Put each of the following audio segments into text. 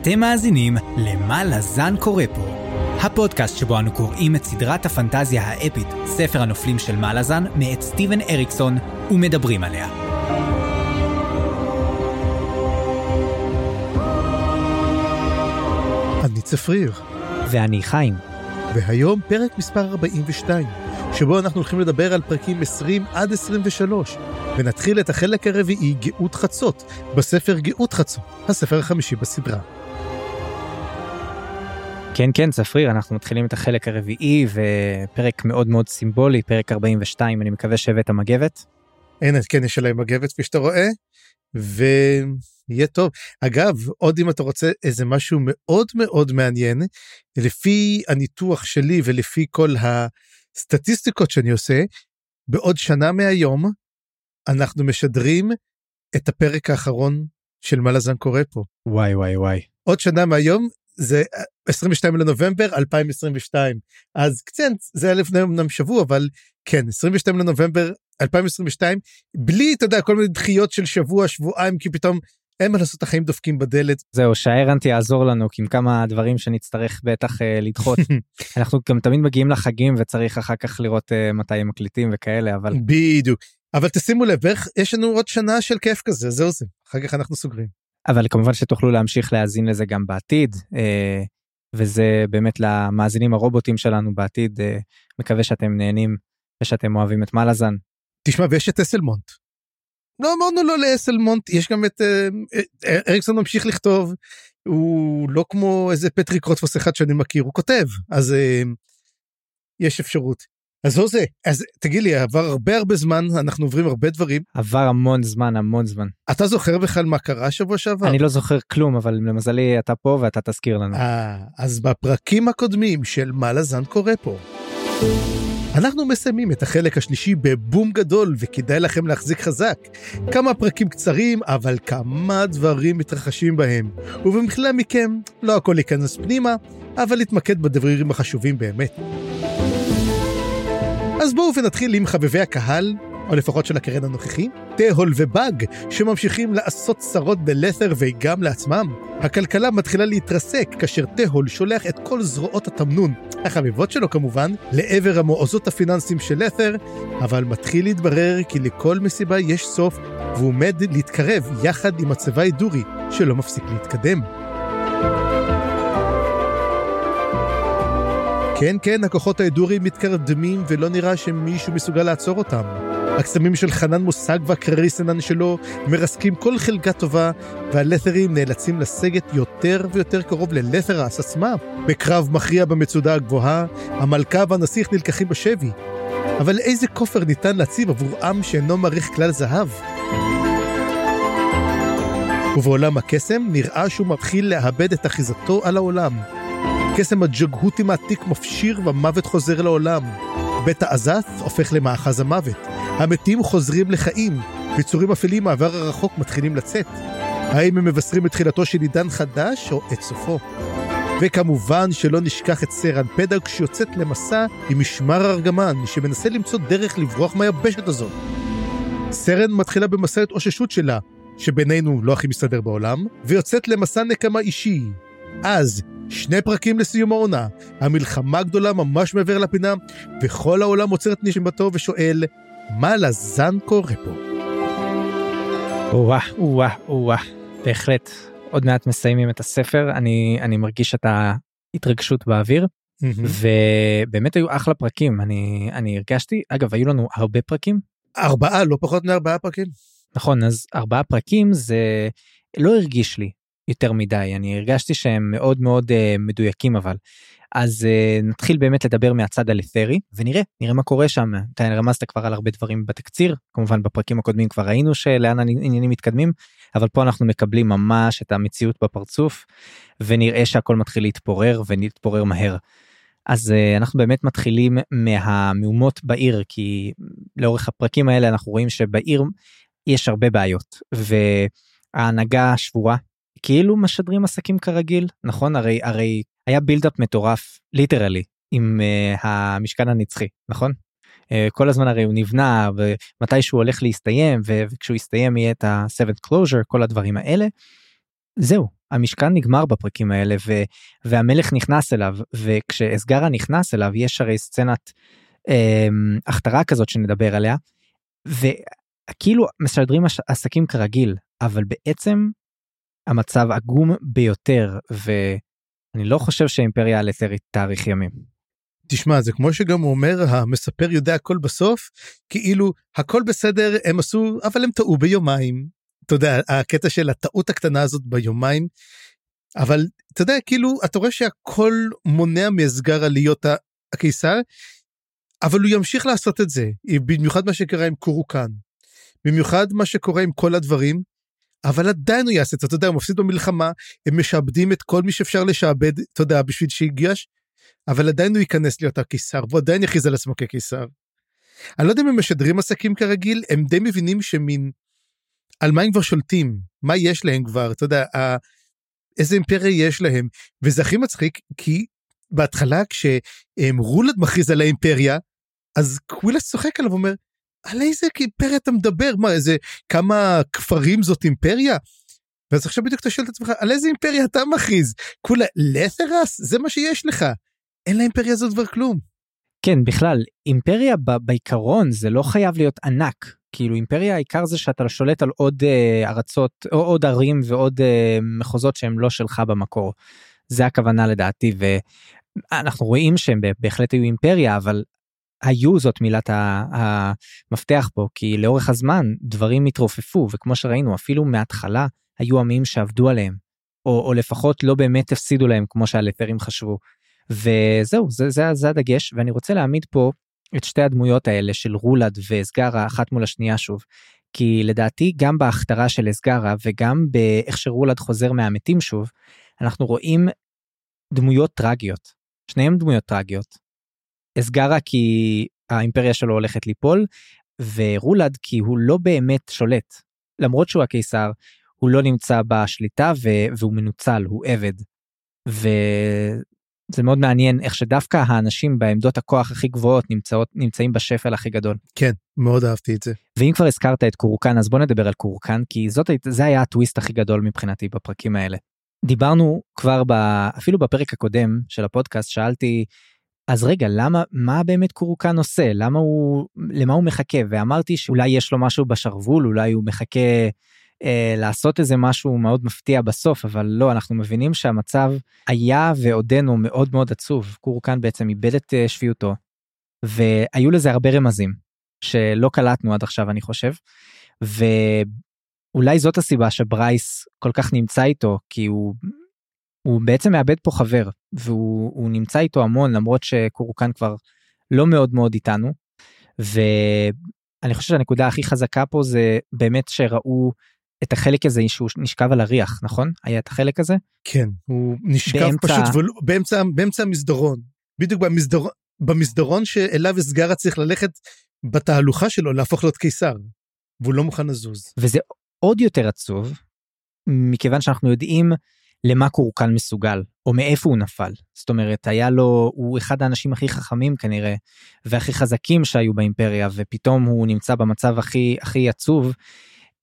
אתם מאזינים ל"מה לזן קורא פה", הפודקאסט שבו אנו קוראים את סדרת הפנטזיה האפית, ספר הנופלים של מלאזן, מאת סטיבן אריקסון, ומדברים עליה. אני צפריר, ואני חיים. והיום פרק מספר 42, שבו אנחנו הולכים לדבר על פרקים 20 עד 23, ונתחיל את החלק הרביעי, גאות חצות, בספר גאות חצות, הספר החמישי בסדרה. כן, כן, צפריר, אנחנו מתחילים את החלק הרביעי, ופרק מאוד מאוד סימבולי, פרק 42, אני מקווה שהבאת מגבת. הנה, כן, יש עליי מגבת, כפי שאתה רואה, ויהיה טוב. אגב, עוד אם אתה רוצה איזה משהו מאוד מאוד מעניין, לפי הניתוח שלי ולפי כל הסטטיסטיקות שאני עושה, בעוד שנה מהיום, אנחנו משדרים את הפרק האחרון של מה לזן קורה פה. וואי וואי וואי. עוד שנה מהיום זה 22 לנובמבר 2022 אז כן זה היה לפני אמנם שבוע אבל כן 22 לנובמבר 2022 בלי אתה יודע כל מיני דחיות של שבוע שבועיים כי פתאום אין מה לעשות החיים דופקים בדלת. זהו שהארנטי יעזור לנו עם כמה דברים שנצטרך בטח uh, לדחות. אנחנו גם תמיד מגיעים לחגים וצריך אחר כך לראות uh, מתי הם מקליטים וכאלה אבל בדיוק. אבל תשימו לב איך יש לנו עוד שנה של כיף כזה זהו זה אחר כך אנחנו סוגרים. אבל כמובן שתוכלו להמשיך להאזין לזה גם בעתיד אה, וזה באמת למאזינים הרובוטים שלנו בעתיד אה, מקווה שאתם נהנים ושאתם אוהבים את מלאזן. תשמע ויש את אסלמונט. לא אמרנו לו לאסלמונט יש גם את אה, אריקסון ממשיך לכתוב הוא לא כמו איזה פטריק רוטפוס אחד שאני מכיר הוא כותב אז יש אפשרות. אז לא זה, אז תגיד לי, עבר הרבה הרבה זמן, אנחנו עוברים הרבה דברים. עבר המון זמן, המון זמן. אתה זוכר בכלל מה קרה שבוע שעבר? אני לא זוכר כלום, אבל למזלי אתה פה ואתה תזכיר לנו. אה, אז בפרקים הקודמים של מה לזן קורה פה. אנחנו מסיימים את החלק השלישי בבום גדול, וכדאי לכם להחזיק חזק. כמה פרקים קצרים, אבל כמה דברים מתרחשים בהם. ובמחילה מכם, לא הכל ייכנס פנימה, אבל להתמקד בדברים החשובים באמת. אז בואו ונתחיל עם חבבי הקהל, או לפחות של הקרן הנוכחי, תהול ובאג, שממשיכים לעשות צרות בלת'ר וגם לעצמם. הכלכלה מתחילה להתרסק כאשר תהול שולח את כל זרועות התמנון, החביבות שלו כמובן, לעבר המועזות הפיננסיים של לת'ר, אבל מתחיל להתברר כי לכל מסיבה יש סוף, והוא עומד להתקרב יחד עם הצבא דורי, שלא מפסיק להתקדם. כן, כן, הכוחות ההדורים מתקרדמים ולא נראה שמישהו מסוגל לעצור אותם. הקסמים של חנן מושג והקרריסנן שלו מרסקים כל חלקה טובה, והלת'רים נאלצים לסגת יותר ויותר קרוב ללת'רס עצמה. בקרב מכריע במצודה הגבוהה, המלכה והנסיך נלקחים בשבי. אבל איזה כופר ניתן להציב עבור עם שאינו מעריך כלל זהב? ובעולם הקסם נראה שהוא מתחיל לאבד את אחיזתו על העולם. קסם הג'גהותים העתיק מפשיר והמוות חוזר לעולם. בית העזת הופך למאחז המוות. המתים חוזרים לחיים, ויצורים אפלים מהעבר הרחוק מתחילים לצאת. האם הם מבשרים את תחילתו של עידן חדש או את סופו? וכמובן שלא נשכח את סרן פדאג שיוצאת למסע עם משמר ארגמן שמנסה למצוא דרך לברוח מהיבשת הזאת. סרן מתחילה במסע התאוששות שלה, שבינינו לא הכי מסתדר בעולם, ויוצאת למסע נקמה אישי. אז שני פרקים לסיום העונה, המלחמה הגדולה ממש מעבר לפינה, וכל העולם עוצר את נשימתו ושואל, מה לזן קורה פה? או-אה, או-אה, או-אה, בהחלט. עוד מעט מסיימים את הספר, אני, אני מרגיש את ההתרגשות באוויר, ובאמת היו אחלה פרקים, אני, אני הרגשתי, אגב, היו לנו הרבה פרקים. ארבעה, לא פחות מארבעה פרקים. נכון, אז ארבעה פרקים זה לא הרגיש לי יותר מדי אני הרגשתי שהם מאוד מאוד uh, מדויקים אבל. אז uh, נתחיל באמת לדבר מהצד הלת'רי ונראה נראה מה קורה שם אתה רמזת כבר על הרבה דברים בתקציר כמובן בפרקים הקודמים כבר ראינו שלאן העניינים מתקדמים אבל פה אנחנו מקבלים ממש את המציאות בפרצוף ונראה שהכל מתחיל להתפורר ולהתפורר מהר. אז אה, אנחנו באמת מתחילים מהמהומות בעיר כי לאורך הפרקים האלה אנחנו רואים שבעיר יש הרבה בעיות וההנהגה שבורה כאילו משדרים עסקים כרגיל נכון הרי הרי היה buildup מטורף literally עם אה, המשכן הנצחי נכון אה, כל הזמן הרי הוא נבנה ומתי שהוא הולך להסתיים וכשהוא יסתיים יהיה את ה-7th closure כל הדברים האלה. זהו, המשכן נגמר בפרקים האלה ו, והמלך נכנס אליו וכשאסגרה נכנס אליו יש הרי סצנת אה, הכתרה כזאת שנדבר עליה וכאילו משדרים עסקים כרגיל אבל בעצם המצב עגום ביותר ואני לא חושב שהאימפריה הלתרית תאריך ימים. תשמע זה כמו שגם הוא אומר המספר יודע הכל בסוף כאילו הכל בסדר הם עשו אבל הם טעו ביומיים אתה יודע, הקטע של הטעות הקטנה הזאת ביומיים, אבל אתה יודע, כאילו, אתה רואה שהכל מונע מאסגרה להיות הקיסר, אבל הוא ימשיך לעשות את זה, במיוחד מה שקרה עם קורוקן, במיוחד מה שקורה עם כל הדברים, אבל עדיין הוא יעשה את זה, אתה יודע, הוא מפסיד במלחמה, הם משעבדים את כל מי שאפשר לשעבד, אתה יודע, בשביל שיגיש, אבל עדיין הוא ייכנס להיות הקיסר, והוא עדיין יכריז על עצמו כקיסר. אני לא יודע אם הם משדרים עסקים כרגיל, הם די מבינים שמין על מה הם כבר שולטים, מה יש להם כבר, אתה יודע, איזה אימפריה יש להם, וזה הכי מצחיק, כי בהתחלה כשרולד מכריז על האימפריה, אז קווילס צוחק עליו ואומר, על איזה אימפריה אתה מדבר? מה, איזה כמה כפרים זאת אימפריה? ואז עכשיו בדיוק אתה שואל את עצמך, על איזה אימפריה אתה מכריז? כולה לת'רס? זה מה שיש לך. אין לאימפריה הזאת כבר כלום. כן, בכלל, אימפריה בעיקרון זה לא חייב להיות ענק. כאילו אימפריה העיקר זה שאתה שולט על עוד uh, ארצות או עוד ערים ועוד uh, מחוזות שהם לא שלך במקור. זה הכוונה לדעתי ואנחנו רואים שהם בהחלט היו אימפריה אבל היו זאת מילת המפתח פה כי לאורך הזמן דברים התרופפו וכמו שראינו אפילו מההתחלה היו עמים שעבדו עליהם או, או לפחות לא באמת הפסידו להם כמו שהלת'רים חשבו. וזהו זה, זה, זה הדגש ואני רוצה להעמיד פה את שתי הדמויות האלה של רולד ואסגרה אחת מול השנייה שוב. כי לדעתי גם בהכתרה של אסגרה וגם באיך שרולד חוזר מהמתים שוב, אנחנו רואים דמויות טרגיות. שניהם דמויות טרגיות. אסגרה כי האימפריה שלו הולכת ליפול, ורולד כי הוא לא באמת שולט. למרות שהוא הקיסר, הוא לא נמצא בשליטה והוא מנוצל, הוא עבד. ו... זה מאוד מעניין איך שדווקא האנשים בעמדות הכוח הכי גבוהות נמצאות נמצאים בשפל הכי גדול. כן מאוד אהבתי את זה. ואם כבר הזכרת את קורקן אז בוא נדבר על קורקן כי זאת זה היה הטוויסט הכי גדול מבחינתי בפרקים האלה. דיברנו כבר ב, אפילו בפרק הקודם של הפודקאסט שאלתי אז רגע למה מה באמת קורקן עושה למה הוא למה הוא מחכה ואמרתי שאולי יש לו משהו בשרוול אולי הוא מחכה אה, לעשות איזה משהו מאוד מפתיע בסוף אבל לא אנחנו מבינים שהמצב היה ועודנו מאוד מאוד עצוב קורקן בעצם איבד את אה, שפיותו והיו לזה הרבה רמזים שלא קלטנו עד עכשיו אני חושב. ואולי זאת הסיבה שברייס כל כך נמצא איתו כי הוא הוא בעצם מאבד פה חבר והוא נמצא איתו המון למרות שקורקן כבר לא מאוד מאוד איתנו. ואני חושב שהנקודה הכי חזקה פה זה באמת שראו את החלק הזה שהוא נשכב על הריח נכון? היה את החלק הזה? כן הוא נשכב באמצע... פשוט ולא, באמצע באמצע המסדרון. בדיוק במסדרון במסדרון שאליו אסגרה צריך ללכת בתהלוכה שלו להפוך להיות קיסר והוא לא מוכן לזוז. וזה עוד יותר עצוב מכיוון שאנחנו יודעים למה קורקן מסוגל או מאיפה הוא נפל. זאת אומרת היה לו הוא אחד האנשים הכי חכמים כנראה והכי חזקים שהיו באימפריה ופתאום הוא נמצא במצב הכי הכי עצוב.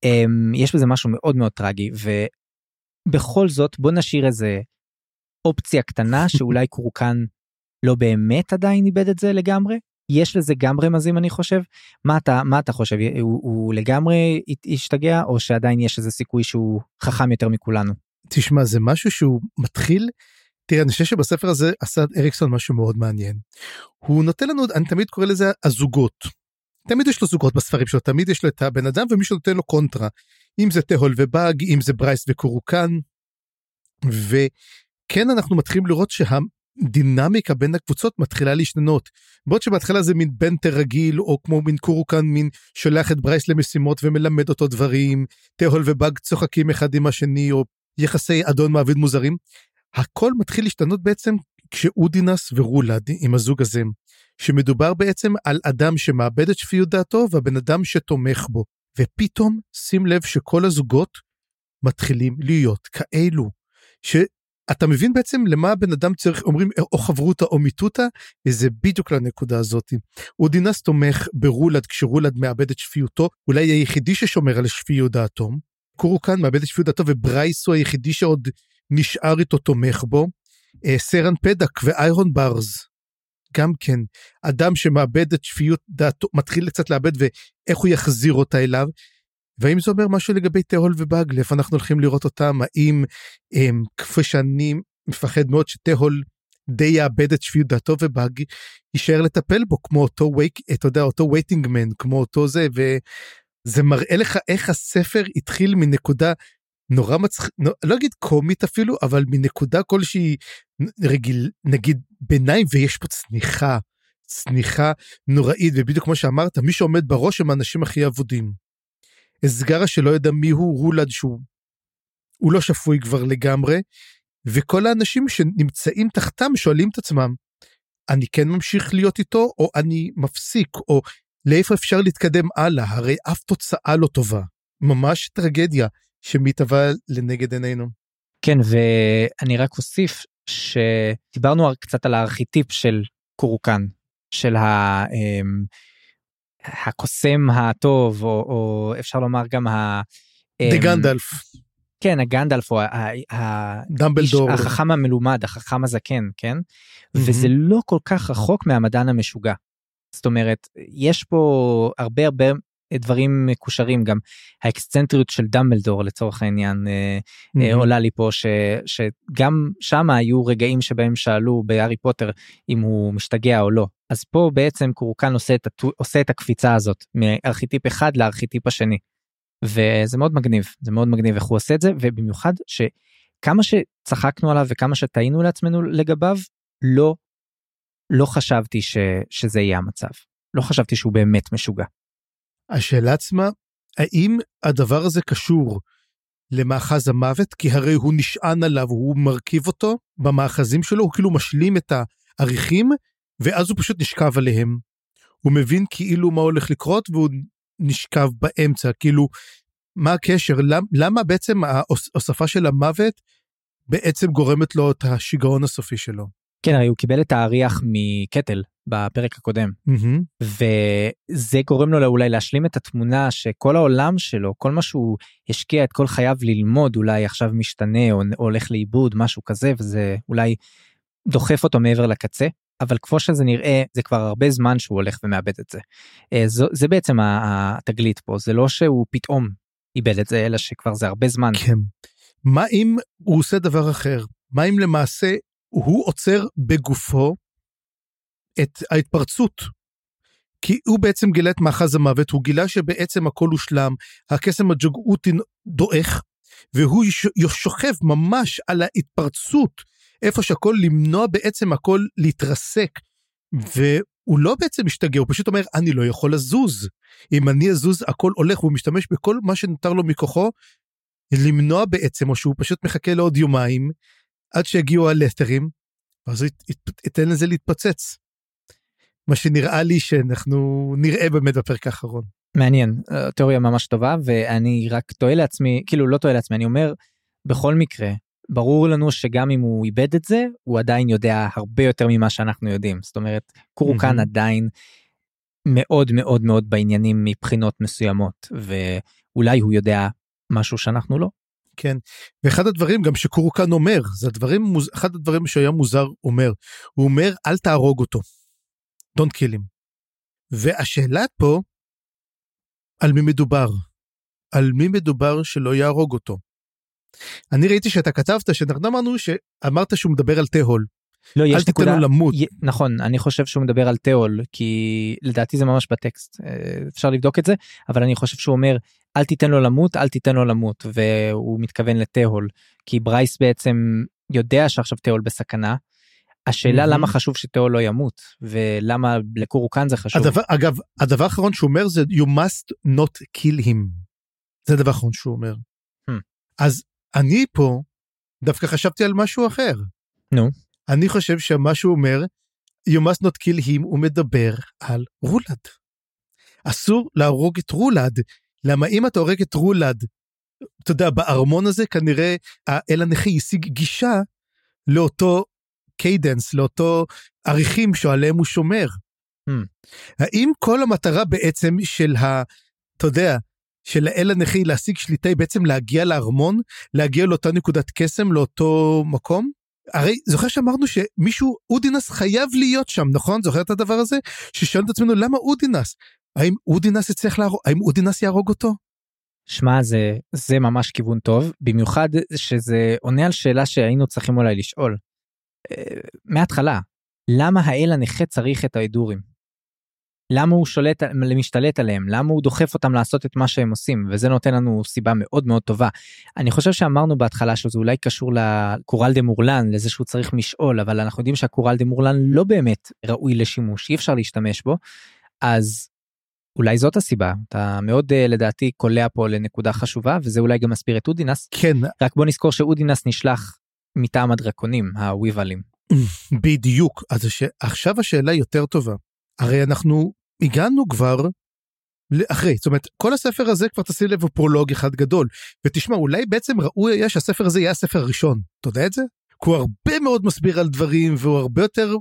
אמ, יש בזה משהו מאוד מאוד טרגי ובכל זאת בוא נשאיר איזה אופציה קטנה שאולי קורקן לא באמת עדיין איבד את זה לגמרי. יש לזה גם רמזים אני חושב. מה אתה מה אתה חושב? הוא, הוא לגמרי השתגע או שעדיין יש איזה סיכוי שהוא חכם יותר מכולנו. תשמע זה משהו שהוא מתחיל תראה אני חושב שבספר הזה עשה אריקסון משהו מאוד מעניין. הוא נותן לנו אני תמיד קורא לזה הזוגות תמיד יש לו זוגות בספרים שלו, תמיד יש לו את הבן אדם ומי שנותן לו קונטרה. אם זה תהול ובאג, אם זה ברייס וקורוקן. וכן אנחנו מתחילים לראות שהדינמיקה בין הקבוצות מתחילה להשתנות. בעוד שבהתחלה זה מין banter רגיל, או כמו מין קורוקן, מין שולח את ברייס למשימות ומלמד אותו דברים, תהול ובאג צוחקים אחד עם השני, או יחסי אדון מעביד מוזרים. הכל מתחיל להשתנות בעצם כשאודינס ורולד עם הזוג הזה שמדובר בעצם על אדם שמאבד את שפיות דעתו והבן אדם שתומך בו. ופתאום שים לב שכל הזוגות מתחילים להיות כאלו. שאתה מבין בעצם למה הבן אדם צריך, אומרים או חברותה או מיטוטה, וזה בדיוק לנקודה הזאת. אודינס תומך ברולד כשרולד מאבד את שפיותו, אולי היחידי ששומר על שפיות דעתו, קורוקן מאבד את שפיות דעתו וברייס הוא היחידי שעוד נשאר איתו תומך בו. אה, סרן פדק ואיירון ברז, גם כן, אדם שמאבד את שפיות דעתו, מתחיל קצת לאבד ואיך הוא יחזיר אותה אליו. והאם זה אומר משהו לגבי תהול ובאג, איפה אנחנו הולכים לראות אותם, האם הם, כפי שאני מפחד מאוד שתהול די יאבד את שפיות דעתו ובאג יישאר לטפל בו כמו אותו וייק, אתה יודע, אותו וייטינגמן, כמו אותו זה, וזה מראה לך איך הספר התחיל מנקודה נורא מצחיק, לא אגיד קומית אפילו, אבל מנקודה כלשהי רגיל, נגיד ביניים, ויש פה צניחה, צניחה נוראית, ובדיוק כמו שאמרת, מי שעומד בראש הם האנשים הכי אבודים. אסגרה שלא יודע מי הוא, רולד שהוא הוא לא שפוי כבר לגמרי, וכל האנשים שנמצאים תחתם שואלים את עצמם, אני כן ממשיך להיות איתו, או אני מפסיק, או לאיפה אפשר להתקדם הלאה, הרי אף תוצאה לא טובה. ממש טרגדיה. שמתהווה לנגד עינינו. כן, ואני רק אוסיף שדיברנו קצת על הארכיטיפ של קורקן, של ה... אמ, הקוסם הטוב, או, או אפשר לומר גם ה... דה גנדלף. כן, הגנדלף, או דמבלדור. החכם המלומד, החכם הזקן, כן? Mm-hmm. וזה לא כל כך רחוק מהמדען המשוגע. זאת אומרת, יש פה הרבה הרבה דברים מקושרים גם האקסצנטריות של דמבלדור לצורך העניין mm-hmm. עולה לי פה ש, שגם שם היו רגעים שבהם שאלו בהארי פוטר אם הוא משתגע או לא אז פה בעצם קורקן עושה את, עושה את הקפיצה הזאת מארכיטיפ אחד לארכיטיפ השני. וזה מאוד מגניב זה מאוד מגניב איך הוא עושה את זה ובמיוחד שכמה שצחקנו עליו וכמה שטעינו לעצמנו לגביו לא לא חשבתי ש, שזה יהיה המצב לא חשבתי שהוא באמת משוגע. השאלה עצמה, האם הדבר הזה קשור למאחז המוות? כי הרי הוא נשען עליו, הוא מרכיב אותו במאחזים שלו, הוא כאילו משלים את העריכים, ואז הוא פשוט נשכב עליהם. הוא מבין כאילו מה הולך לקרות, והוא נשכב באמצע, כאילו, מה הקשר? למה, למה בעצם ההוספה של המוות בעצם גורמת לו את השיגעון הסופי שלו? כן, הרי הוא קיבל את האריח מקטל בפרק הקודם, mm-hmm. וזה גורם לו אולי להשלים את התמונה שכל העולם שלו, כל מה שהוא השקיע את כל חייו ללמוד, אולי עכשיו משתנה או, או הולך לאיבוד, משהו כזה, וזה אולי דוחף אותו מעבר לקצה. אבל כמו שזה נראה זה כבר הרבה זמן שהוא הולך ומאבד את זה. אה, זו, זה בעצם התגלית פה זה לא שהוא פתאום איבד את זה אלא שכבר זה הרבה זמן. כן. מה אם הוא עושה דבר אחר? מה אם למעשה הוא עוצר בגופו את ההתפרצות. כי הוא בעצם גילה את מאחז המוות, הוא גילה שבעצם הכל הושלם, הקסם הג'וגאוטין דועך, והוא שוכב ממש על ההתפרצות, איפה שהכל למנוע בעצם הכל להתרסק. והוא לא בעצם משתגע, הוא פשוט אומר, אני לא יכול לזוז. אם אני אזוז, הכל הולך, והוא משתמש בכל מה שנותר לו מכוחו, למנוע בעצם, או שהוא פשוט מחכה לעוד יומיים, עד שיגיעו הלסטרים, ואז הוא ייתן לזה להתפוצץ. מה שנראה לי שאנחנו נראה באמת בפרק האחרון. מעניין, תיאוריה ממש טובה, ואני רק טועה לעצמי, כאילו לא טועה לעצמי, אני אומר, בכל מקרה, ברור לנו שגם אם הוא איבד את זה, הוא עדיין יודע הרבה יותר ממה שאנחנו יודעים. זאת אומרת, קורקן mm-hmm. עדיין מאוד מאוד מאוד בעניינים מבחינות מסוימות, ואולי הוא יודע משהו שאנחנו לא. כן, ואחד הדברים גם שקורקן אומר, זה הדברים, אחד הדברים שהיה מוזר אומר, הוא אומר אל תהרוג אותו. Don't kill him. והשאלה פה, על מי מדובר? על מי מדובר שלא יהרוג אותו? אני ראיתי שאתה כתבת שאנחנו אמרנו שאמרת שהוא מדבר על תהול. לא, יש אל תיתן לו למות. י... נכון, אני חושב שהוא מדבר על תהול, כי לדעתי זה ממש בטקסט, אה, אפשר לבדוק את זה, אבל אני חושב שהוא אומר, אל תיתן לו למות, אל תיתן לו למות, והוא מתכוון לתהול, כי ברייס בעצם יודע שעכשיו תהול בסכנה. השאלה mm-hmm. למה חשוב שתהול לא ימות, ולמה לקורוקן זה חשוב. הדבר, אגב, הדבר האחרון שהוא אומר זה you must not kill him. זה הדבר האחרון שהוא אומר. Hmm. אז אני פה דווקא חשבתי על משהו אחר. נו. נו. אני חושב שמה שהוא אומר, you must not kill him, הוא מדבר על רולד. אסור להרוג את רולד, למה אם אתה הורג את רולד, אתה יודע, בארמון הזה כנראה האל הנכי השיג גישה לאותו קיידנס, לאותו אריחים שעליהם הוא שומר. הממ. האם כל המטרה בעצם של ה... אתה יודע, שלאל הנכה היא להשיג שליטה היא בעצם להגיע לארמון, להגיע לאותה נקודת קסם, לאותו מקום? הרי זוכר שאמרנו שמישהו, אודינס חייב להיות שם, נכון? זוכר את הדבר הזה? ששאלנו את עצמנו למה אודינס? האם אודינס יצליח להרוג, האם אודינס יהרוג אותו? שמע זה זה ממש כיוון טוב במיוחד שזה עונה על שאלה שהיינו צריכים אולי לשאול. אה, מההתחלה למה האל הנכה צריך את ההדורים? למה הוא שולט משתלט עליהם? למה הוא דוחף אותם לעשות את מה שהם עושים? וזה נותן לנו סיבה מאוד מאוד טובה. אני חושב שאמרנו בהתחלה שזה אולי קשור לקורל דה מורלן לזה שהוא צריך משעול אבל אנחנו יודעים שהקורל דה מורלן לא באמת ראוי לשימוש אי אפשר להשתמש בו. אז אולי זאת הסיבה. אתה מאוד uh, לדעתי קולע פה לנקודה חשובה וזה אולי גם מסביר את אודינס כן. רק בוא נזכור שאודינס נשלח מטעם הדרקונים הוויבלים. בדיוק. אז הש... עכשיו השאלה יותר טובה הרי אנחנו הגענו כבר אחרי זאת אומרת כל הספר הזה כבר תשים לב הוא פרולוג אחד גדול ותשמע אולי בעצם ראוי היה שהספר הזה יהיה הספר הראשון אתה יודע את זה? כי הוא הרבה מאוד מסביר על דברים והוא הרבה יותר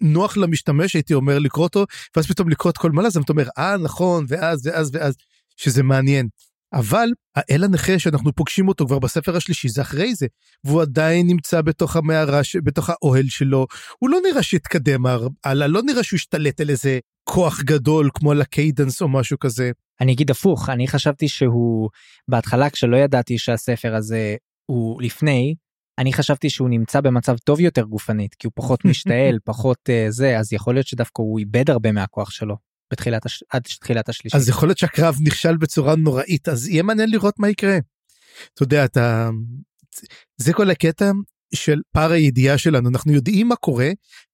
נוח למשתמש הייתי אומר לקרוא אותו ואז פתאום לקרוא את כל מעלה אז אתה אומר אה נכון ואז ואז ואז שזה מעניין. אבל האל הנכה שאנחנו פוגשים אותו כבר בספר השלישי זה אחרי זה והוא עדיין נמצא בתוך המערה בתוך האוהל שלו הוא לא נראה שהתקדם הלאה לא נראה שהוא השתלט על איזה כוח גדול כמו על הקיידנס או משהו כזה. אני אגיד הפוך אני חשבתי שהוא בהתחלה כשלא ידעתי שהספר הזה הוא לפני אני חשבתי שהוא נמצא במצב טוב יותר גופנית כי הוא פחות משתעל פחות uh, זה אז יכול להיות שדווקא הוא איבד הרבה מהכוח שלו בתחילת הש... עד תחילת השלישית. אז יכול להיות שהקרב נכשל בצורה נוראית אז יהיה מעניין לראות מה יקרה. אתה יודע אתה זה כל הקטע של פער הידיעה שלנו אנחנו יודעים מה קורה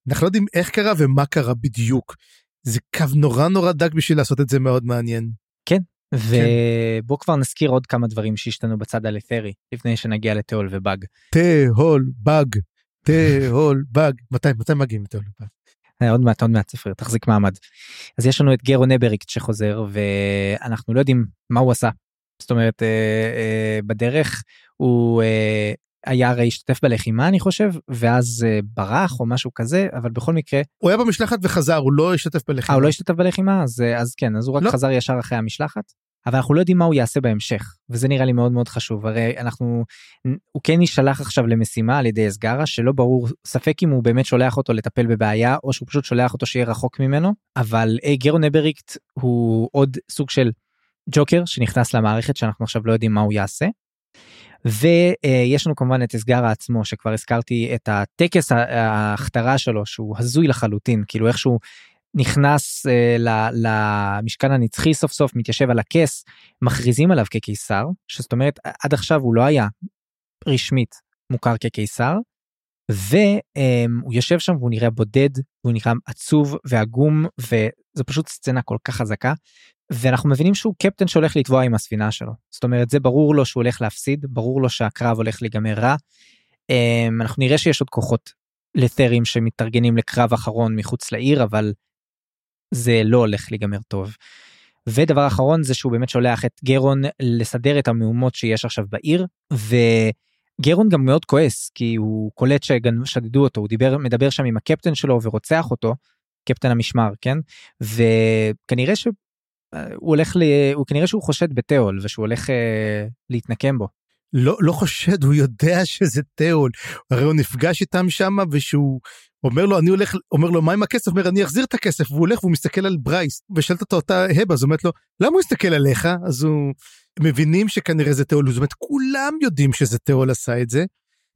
אנחנו לא יודעים איך קרה ומה קרה בדיוק. זה קו נורא נורא דק בשביל לעשות את זה מאוד מעניין. כן ובוא כן. כבר נזכיר עוד כמה דברים שהשתנו בצד הלת'רי לפני שנגיע לתיאול ובאג. תהול באג תהול באג מתי מתי מגיעים לתיאול ובאג. אה, עוד מעט עוד מעט ספר תחזיק מעמד. אז יש לנו את גרו נבריקט שחוזר ואנחנו לא יודעים מה הוא עשה. זאת אומרת אה, אה, בדרך הוא אה, היה הרי השתתף בלחימה אני חושב ואז אה, ברח או משהו כזה אבל בכל מקרה הוא היה במשלחת וחזר הוא לא השתתף בלחימה. 아, הוא לא השתתף בלחימה אז אה, אז כן אז הוא רק לא. חזר ישר אחרי המשלחת. אבל אנחנו לא יודעים מה הוא יעשה בהמשך וזה נראה לי מאוד מאוד חשוב הרי אנחנו הוא כן יישלח עכשיו למשימה על ידי אסגרה שלא ברור ספק אם הוא באמת שולח אותו לטפל בבעיה או שהוא פשוט שולח אותו שיהיה רחוק ממנו אבל אי, גרון אבריקט הוא עוד סוג של ג'וקר שנכנס למערכת שאנחנו עכשיו לא יודעים מה הוא יעשה. ויש לנו כמובן את אסגרה עצמו שכבר הזכרתי את הטקס ההכתרה שלו שהוא הזוי לחלוטין כאילו איכשהו נכנס uh, למשכן הנצחי סוף סוף מתיישב על הכס מכריזים עליו כקיסר שזאת אומרת עד עכשיו הוא לא היה רשמית מוכר כקיסר. והוא יושב שם והוא נראה בודד והוא נראה עצוב ועגום וזו פשוט סצנה כל כך חזקה ואנחנו מבינים שהוא קפטן שהולך לטבוע עם הספינה שלו זאת אומרת זה ברור לו שהוא הולך להפסיד ברור לו שהקרב הולך להיגמר רע. אמ, אנחנו נראה שיש עוד כוחות לת'רים שמתארגנים לקרב אחרון מחוץ לעיר אבל זה לא הולך להיגמר טוב. ודבר אחרון זה שהוא באמת שולח את גרון לסדר את המהומות שיש עכשיו בעיר וגרון גם מאוד כועס כי הוא קולט ששדדו אותו הוא דיבר מדבר שם עם הקפטן שלו ורוצח אותו קפטן המשמר כן וכנראה שהוא הולך ל... הוא כנראה שהוא חושד בתיאול ושהוא הולך אה, להתנקם בו. לא לא חושד הוא יודע שזה תיאול הרי הוא נפגש איתם שם ושהוא אומר לו אני הולך אומר לו מה עם הכסף? אומר אני אחזיר את הכסף. והוא הולך והוא מסתכל על ברייס ושאלת אותו אותה הבה? אז אומרת לו למה הוא הסתכל עליך? אז הוא מבינים שכנראה זה תיאול. זאת אומרת כולם יודעים שזה תיאול עשה את זה.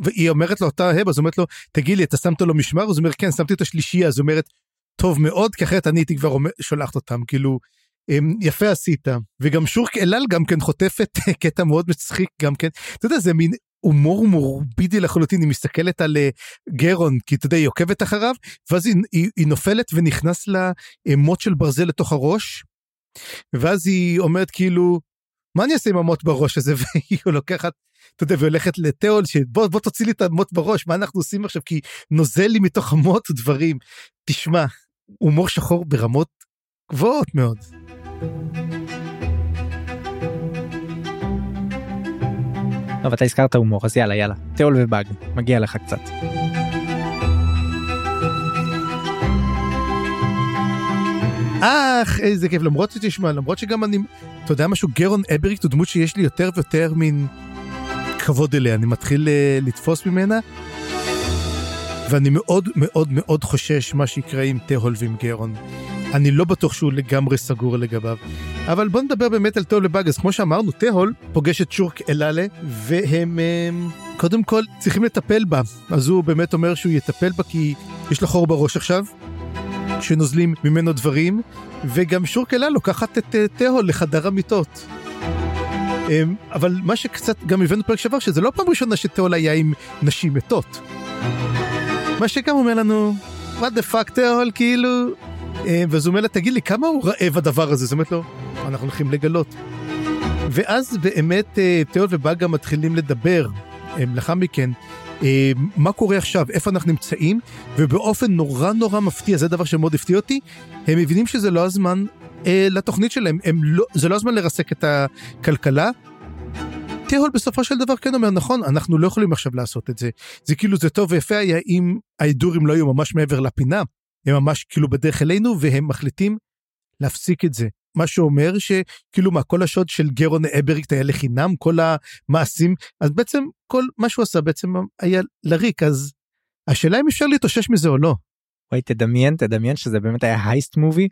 והיא אומרת לו אותה הבה? אז אומרת לו תגיד לי אתה שמת לו משמר? אז אומר כן שמתי את השלישייה אז אומרת טוב מאוד כי אחרת אני הייתי כבר שולחת אותם. כאילו יפה עשית. וגם שורק אלעל גם כן חוטפת קטע מאוד מצחיק גם כן. אתה יודע זה מין הומור מורבידי לחלוטין היא מסתכלת על אה, גרון כי אתה יודע היא עוקבת אחריו ואז היא, היא, היא נופלת ונכנס לה מוט של ברזל לתוך הראש. ואז היא אומרת כאילו מה אני אעשה עם המוט בראש הזה והיא לוקחת אתה יודע והולכת לתיאול שבוא בוא תוציא לי את המוט בראש מה אנחנו עושים עכשיו כי נוזל לי מתוך המוט דברים תשמע הומור שחור ברמות גבוהות מאוד. טוב אתה הזכרת הומור אז יאללה יאללה תיאול ובאג מגיע לך קצת. אך, איזה כיף, למרות שתשמע, למרות שגם אני, אתה יודע משהו, גרון אבריק הוא דמות שיש לי יותר ויותר מין כבוד אליה, אני מתחיל uh, לתפוס ממנה, ואני מאוד מאוד מאוד חושש מה שיקרה עם תהול ועם גרון. אני לא בטוח שהוא לגמרי סגור לגביו. אבל בוא נדבר באמת על תהול ובאג, אז כמו שאמרנו, תהול פוגש את שורק אלאלה, והם הם, קודם כל צריכים לטפל בה. אז הוא באמת אומר שהוא יטפל בה כי יש לה חור בראש עכשיו, שנוזלים ממנו דברים, וגם שורק אלאלה לוקחת את אה, תהול לחדר המיטות. אמ, אבל מה שקצת גם הבאנו פרק שעבר, שזה לא פעם ראשונה שתהול היה עם נשים מתות. מה שגם אומר לנו, what the fuck תהול, כאילו... אמ, ואז הוא אומר לה, תגיד לי, כמה הוא רעב הדבר הזה? זאת אומרת לו, אנחנו הולכים לגלות. ואז באמת אה, תהול ובאגה מתחילים לדבר, אמ, לאחר מכן, מה קורה עכשיו, איפה אנחנו נמצאים, ובאופן נורא נורא מפתיע, זה דבר שמאוד הפתיע אותי, הם מבינים שזה לא הזמן אה, לתוכנית שלהם, הם לא, זה לא הזמן לרסק את הכלכלה. תהול בסופו של דבר כן אומר נכון אנחנו לא יכולים עכשיו לעשות את זה זה כאילו זה טוב ויפה היה אם ההידורים לא היו ממש מעבר לפינה הם ממש כאילו בדרך אלינו והם מחליטים להפסיק את זה מה שאומר שכאילו מה כל השוד של גרון אבריקט היה לחינם כל המעשים אז בעצם כל מה שהוא עשה בעצם היה לריק אז השאלה אם אפשר להתאושש מזה או לא. וואי תדמיין תדמיין שזה באמת היה הייסט מובי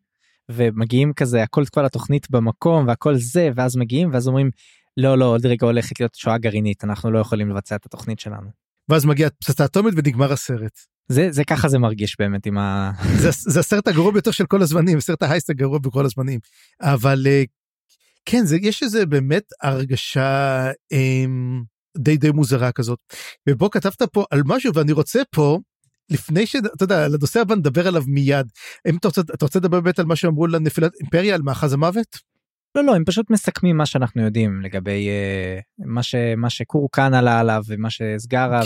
ומגיעים כזה הכל כל התוכנית במקום והכל זה ואז מגיעים ואז אומרים לא לא עוד רגע הולכת להיות שואה גרעינית אנחנו לא יכולים לבצע את התוכנית שלנו. ואז מגיעה פצצה אטומית ונגמר הסרט. זה זה ככה זה מרגיש באמת עם ה... זה, זה הסרט הגרוע ביותר של כל הזמנים סרט ההייסט הגרוע בכל הזמנים. אבל אה, כן זה יש איזה באמת הרגשה אמ, די די מוזרה כזאת. ובוא כתבת פה על משהו ואני רוצה פה לפני שאתה יודע על הנושא הבא נדבר עליו מיד. אם אתה רוצה אתה רוצה לדבר באמת על מה שאמרו לנפילת אימפריה על מאחז המוות. לא לא הם פשוט מסכמים מה שאנחנו יודעים לגבי uh, מה שמה שקורקן עלה עליו ומה שסגרה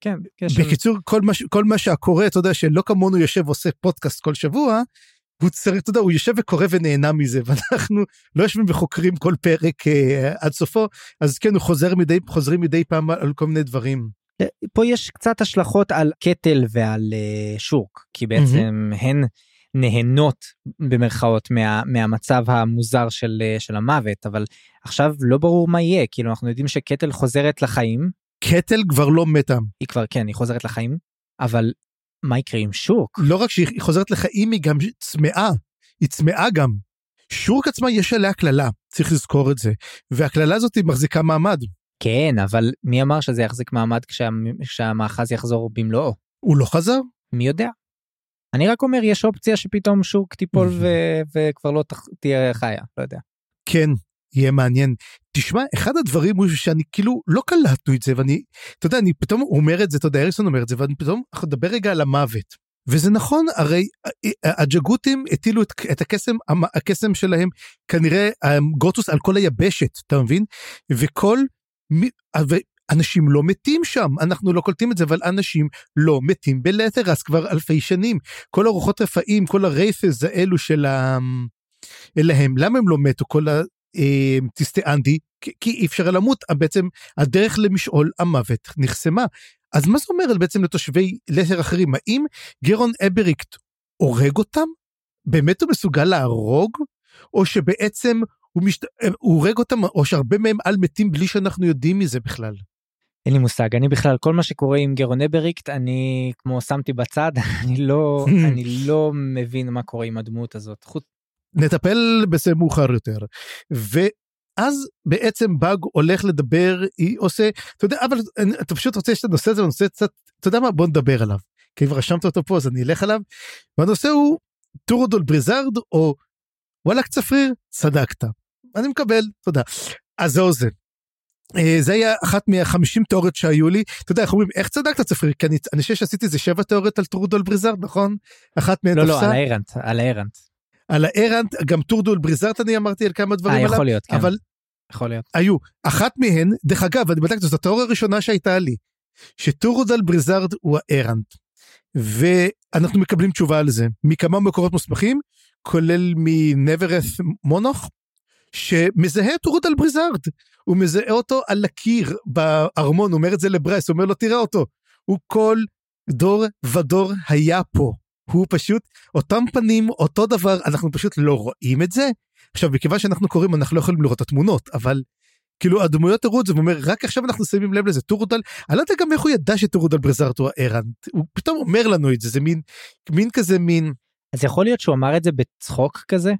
כן. וכן. בקיצור כל מה כל מה שהקורא אתה יודע שלא כמונו יושב ועושה פודקאסט כל שבוע. הוא צריך אתה יודע הוא יושב וקורא ונהנה מזה ואנחנו לא יושבים וחוקרים כל פרק uh, עד סופו אז כן הוא חוזר מדי חוזרים מדי פעם על כל מיני דברים. פה יש קצת השלכות על קטל ועל uh, שורק כי בעצם mm-hmm. הן נהנות במרכאות מה, מהמצב המוזר של, uh, של המוות אבל עכשיו לא ברור מה יהיה כאילו אנחנו יודעים שקטל חוזרת לחיים. קטל כבר לא מתה. היא כבר כן היא חוזרת לחיים אבל מה יקרה עם שורק? לא רק שהיא חוזרת לחיים היא גם צמאה היא צמאה גם. שורק עצמה יש עליה קללה צריך לזכור את זה והקללה הזאת מחזיקה מעמד. כן, אבל מי אמר שזה יחזיק מעמד כשה, כשהמאחז יחזור במלואו? הוא לא חזר? מי יודע. אני רק אומר יש אופציה שפתאום שוק תיפול ו- וכבר לא ת- תהיה חיה, לא יודע. כן, יהיה מעניין. תשמע, אחד הדברים הוא שאני כאילו לא קלטנו את זה ואני, אתה יודע, אני פתאום אומר את זה, אתה יודע, אריסון אומר את זה, ואני פתאום, אנחנו נדבר רגע על המוות. וזה נכון, הרי הג'גותים הטילו את, את הקסם, הקסם שלהם, כנראה גוטוס על כל היבשת, אתה מבין? וכל אנשים לא מתים שם, אנחנו לא קולטים את זה, אבל אנשים לא מתים בלתרס כבר אלפי שנים. כל ארוחות רפאים, כל הרייפס האלו של ה... אליהם, למה הם לא מתו? כל הטיסטי אה, אנדי, כי אי אפשר למות, בעצם הדרך למשעול המוות נחסמה. אז מה זה אומר בעצם לתושבי לתר אחרים? האם גרון אבריקט הורג אותם? באמת הוא מסוגל להרוג? או שבעצם הוא, משת... הוא הורג אותם או שהרבה מהם על מתים בלי שאנחנו יודעים מזה בכלל. אין לי מושג. אני בכלל כל מה שקורה עם גרון אבריקט אני כמו שמתי בצד אני לא אני לא מבין מה קורה עם הדמות הזאת. חוץ. נטפל בזה מאוחר יותר. ואז בעצם באג הולך לדבר היא עושה אתה יודע אבל אתה פשוט רוצה את הנושא הזה ונושא קצת אתה יודע מה? בוא נדבר עליו. כי כבר רשמת אותו פה אז אני אלך עליו. והנושא הוא טורודול בריזארד או וואלאק צפריר צדקת. אני מקבל תודה. אז זהו זה. אה, זה היה אחת מהחמישים תיאוריות שהיו לי. אתה יודע איך אומרים איך צדקת צפריר? כי אני, אני חושב שעשיתי איזה שבע תיאוריות על טורדול בריזארד נכון? אחת מהן לא לא על הארנט על הארנט. על הארנט גם טורדול בריזארד אני אמרתי על כמה דברים 아, אה, יכול להיות כן. אבל יכול להיות. היו אחת מהן דרך אגב אני בדקתי זאת התיאוריה הראשונה שהייתה לי שטורדול בריזארד הוא הארנט. ואנחנו מקבלים תשובה על זה. מכמה מקורות מוסמכים כולל מנברת' מונוך שמזהה את רוטל בריזארד, הוא מזהה אותו על הקיר בארמון, אומר את זה הוא אומר לו תראה אותו, הוא כל דור ודור היה פה, הוא פשוט אותם פנים אותו דבר אנחנו פשוט לא רואים את זה. עכשיו מכיוון שאנחנו קוראים אנחנו לא יכולים לראות את התמונות אבל כאילו הדמויות הראו את זה ואומר רק עכשיו אנחנו שמים לב לזה טורודל אני לא יודע גם איך הוא ידע שטורודל ברזארט הוא הארנט הוא פתאום אומר לנו את זה זה מין מין כזה מין אז יכול להיות שהוא אמר את זה בצחוק כזה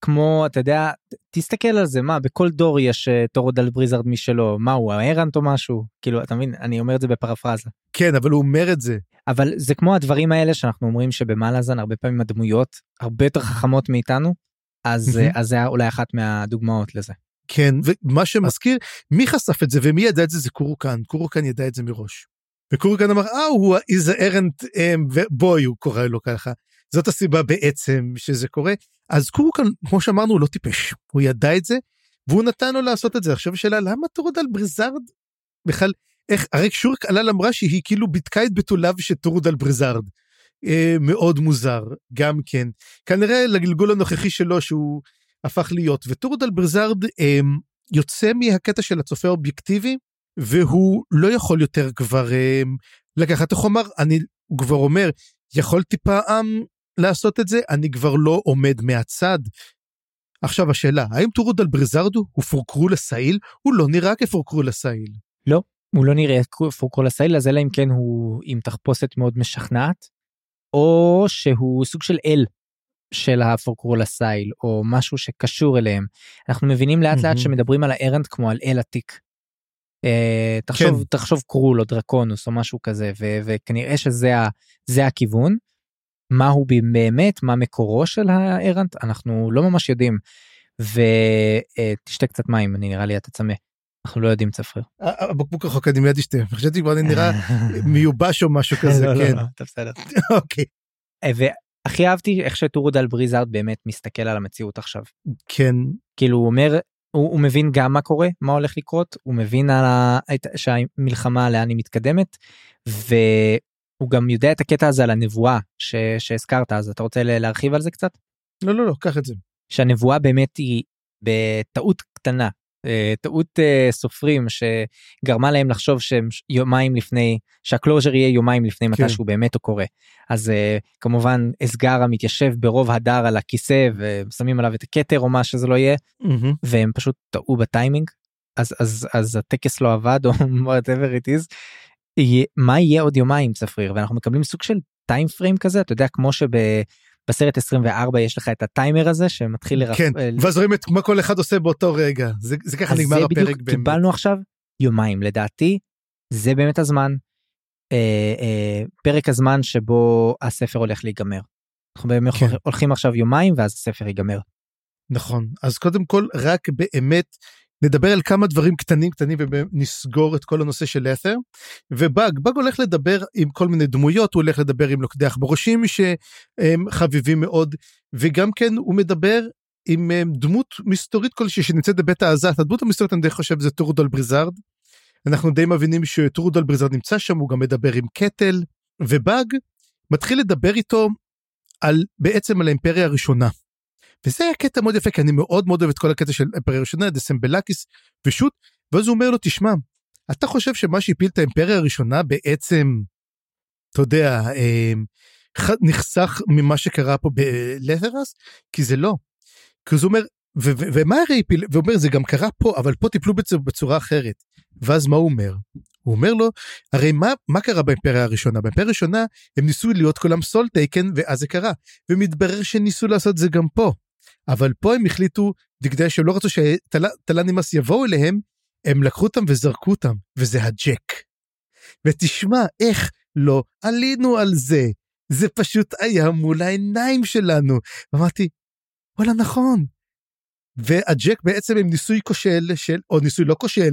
כמו אתה יודע תסתכל על זה מה בכל דור יש אה, טורודל בריזארד משלו מה הוא הארנט או משהו כאילו אתה מבין אני אומר את זה בפרפרזה כן אבל הוא אומר את זה אבל זה כמו הדברים האלה שאנחנו אומרים שבמלאזן הרבה פעמים הדמויות הרבה יותר חכמות מאיתנו אז מהמם. אז זה אולי אחת מהדוגמאות לזה. כן ומה שמזכיר מי חשף את זה ומי ידע את זה זה קורוקן קורוקן ידע את זה מראש. וקורוקן אמר אה הוא errant um, ובוי הוא קורא לו ככה זאת הסיבה בעצם שזה קורה. אז קורוקן כמו שאמרנו הוא לא טיפש. הוא ידע את זה והוא נתן לו לעשות את זה. עכשיו השאלה למה טורודל בריזארד? בכלל איך הרי שורק עלל אמרה שהיא כאילו ביתקה את בתוליו של טורודל בריזארד. אה, מאוד מוזר גם כן. כנראה לגלגול הנוכחי שלו שהוא הפך להיות. וטורודל בריזארד אה, יוצא מהקטע של הצופה האובייקטיבי והוא לא יכול יותר כבר אה, לקחת איך הוא אמר אני כבר אומר יכולתי פעם לעשות את זה אני כבר לא עומד מהצד. עכשיו השאלה האם טורודל בריזארדו הוא פורקרול אסייל הוא לא נראה כפורקרול אסייל. הוא לא נראה פורקרול אסייל אז אלא אם כן הוא עם תחפושת מאוד משכנעת או שהוא סוג של אל של הפורקרול אסייל או משהו שקשור אליהם אנחנו מבינים לאט לאט. שמדברים על הארנט כמו על אל עתיק. אה, תחשוב כן. תחשוב קרול או דרקונוס או משהו כזה ו- וכנראה שזה ה- זה הכיוון. מה הוא באמת מה מקורו של הארנט אנחנו לא ממש יודעים. ותשתה קצת מים אני נראה לי אתה צמא. אנחנו לא יודעים צפריר. הבקבוק רחוק אני מיד אשתה חשבתי כבר אני נראה מיובש או משהו כזה לא, לא, כן לא, אתה בסדר. אוקיי אה, והכי אהבתי איך שטורודל בריזארד באמת מסתכל על המציאות עכשיו. כן כאילו הוא אומר הוא, הוא מבין גם מה קורה מה הולך לקרות הוא מבין על ה... את- שהמלחמה לאן היא מתקדמת והוא גם יודע את הקטע הזה על הנבואה ש... שהזכרת אז אתה רוצה להרחיב על זה קצת? לא לא לא קח את זה. שהנבואה באמת היא בטעות קטנה אה, טעות אה, סופרים שגרמה להם לחשוב שהם יומיים לפני שה closure יהיה יומיים לפני מתי כן. שהוא באמת הוא קורה. אז אה, כמובן אסגרה מתיישב ברוב הדר על הכיסא ושמים עליו את הכתר או מה שזה לא יהיה והם פשוט טעו בטיימינג. אז אז אז הטקס לא עבד או whatever it is. מה יהיה עוד יומיים צפריר ואנחנו מקבלים סוג של טיים פריים כזה אתה יודע כמו שבסרט 24 יש לך את הטיימר הזה שמתחיל לרפ... כן אה, ואז רואים את מה כל אחד עושה באותו רגע זה זה ככה אז נגמר זה בדיוק הפרק באמת. קיבלנו עכשיו יומיים לדעתי זה באמת הזמן אה, אה, פרק הזמן שבו הספר הולך להיגמר. אנחנו באמת כן. הולכים עכשיו יומיים ואז הספר ייגמר. נכון אז קודם כל רק באמת נדבר על כמה דברים קטנים קטנים ונסגור את כל הנושא של את'ר ובאג באג הולך לדבר עם כל מיני דמויות הוא הולך לדבר עם לוכדי עכברושים שהם חביבים מאוד וגם כן הוא מדבר עם אה, דמות מסתורית כלשהי שנמצאת בבית העזת הדמות המסתורית אני די חושב זה טורודל בריזארד. אנחנו די מבינים שטורודל בריזארד נמצא שם הוא גם מדבר עם קטל ובאג מתחיל לדבר איתו על בעצם על האימפריה הראשונה. וזה היה קטע מאוד יפה כי אני מאוד מאוד אוהב את כל הקטע של האימפריה הראשונה דסימבלאקיס ושות ואז הוא אומר לו תשמע אתה חושב שמה שהפיל את האימפריה הראשונה בעצם אתה יודע ח- נחסך ממה שקרה פה בלת'רס כי זה לא. כי הוא אומר ו- ו- ומה הרי הפיל והוא אומר זה גם קרה פה אבל פה טיפלו בצורה אחרת ואז מה הוא אומר. הוא אומר לו הרי מה מה קרה באימפריה הראשונה באימפריה הראשונה הם ניסו להיות כולם סול טייקן ואז זה קרה ומתברר שניסו לעשות זה גם פה. אבל פה הם החליטו בגלל שהם לא רצו שטלנימאס יבואו אליהם הם לקחו אותם וזרקו אותם וזה הג'ק. ותשמע איך לא עלינו על זה זה פשוט היה מול העיניים שלנו אמרתי וואלה נכון. והג'ק בעצם הם ניסוי כושל של או ניסוי לא כושל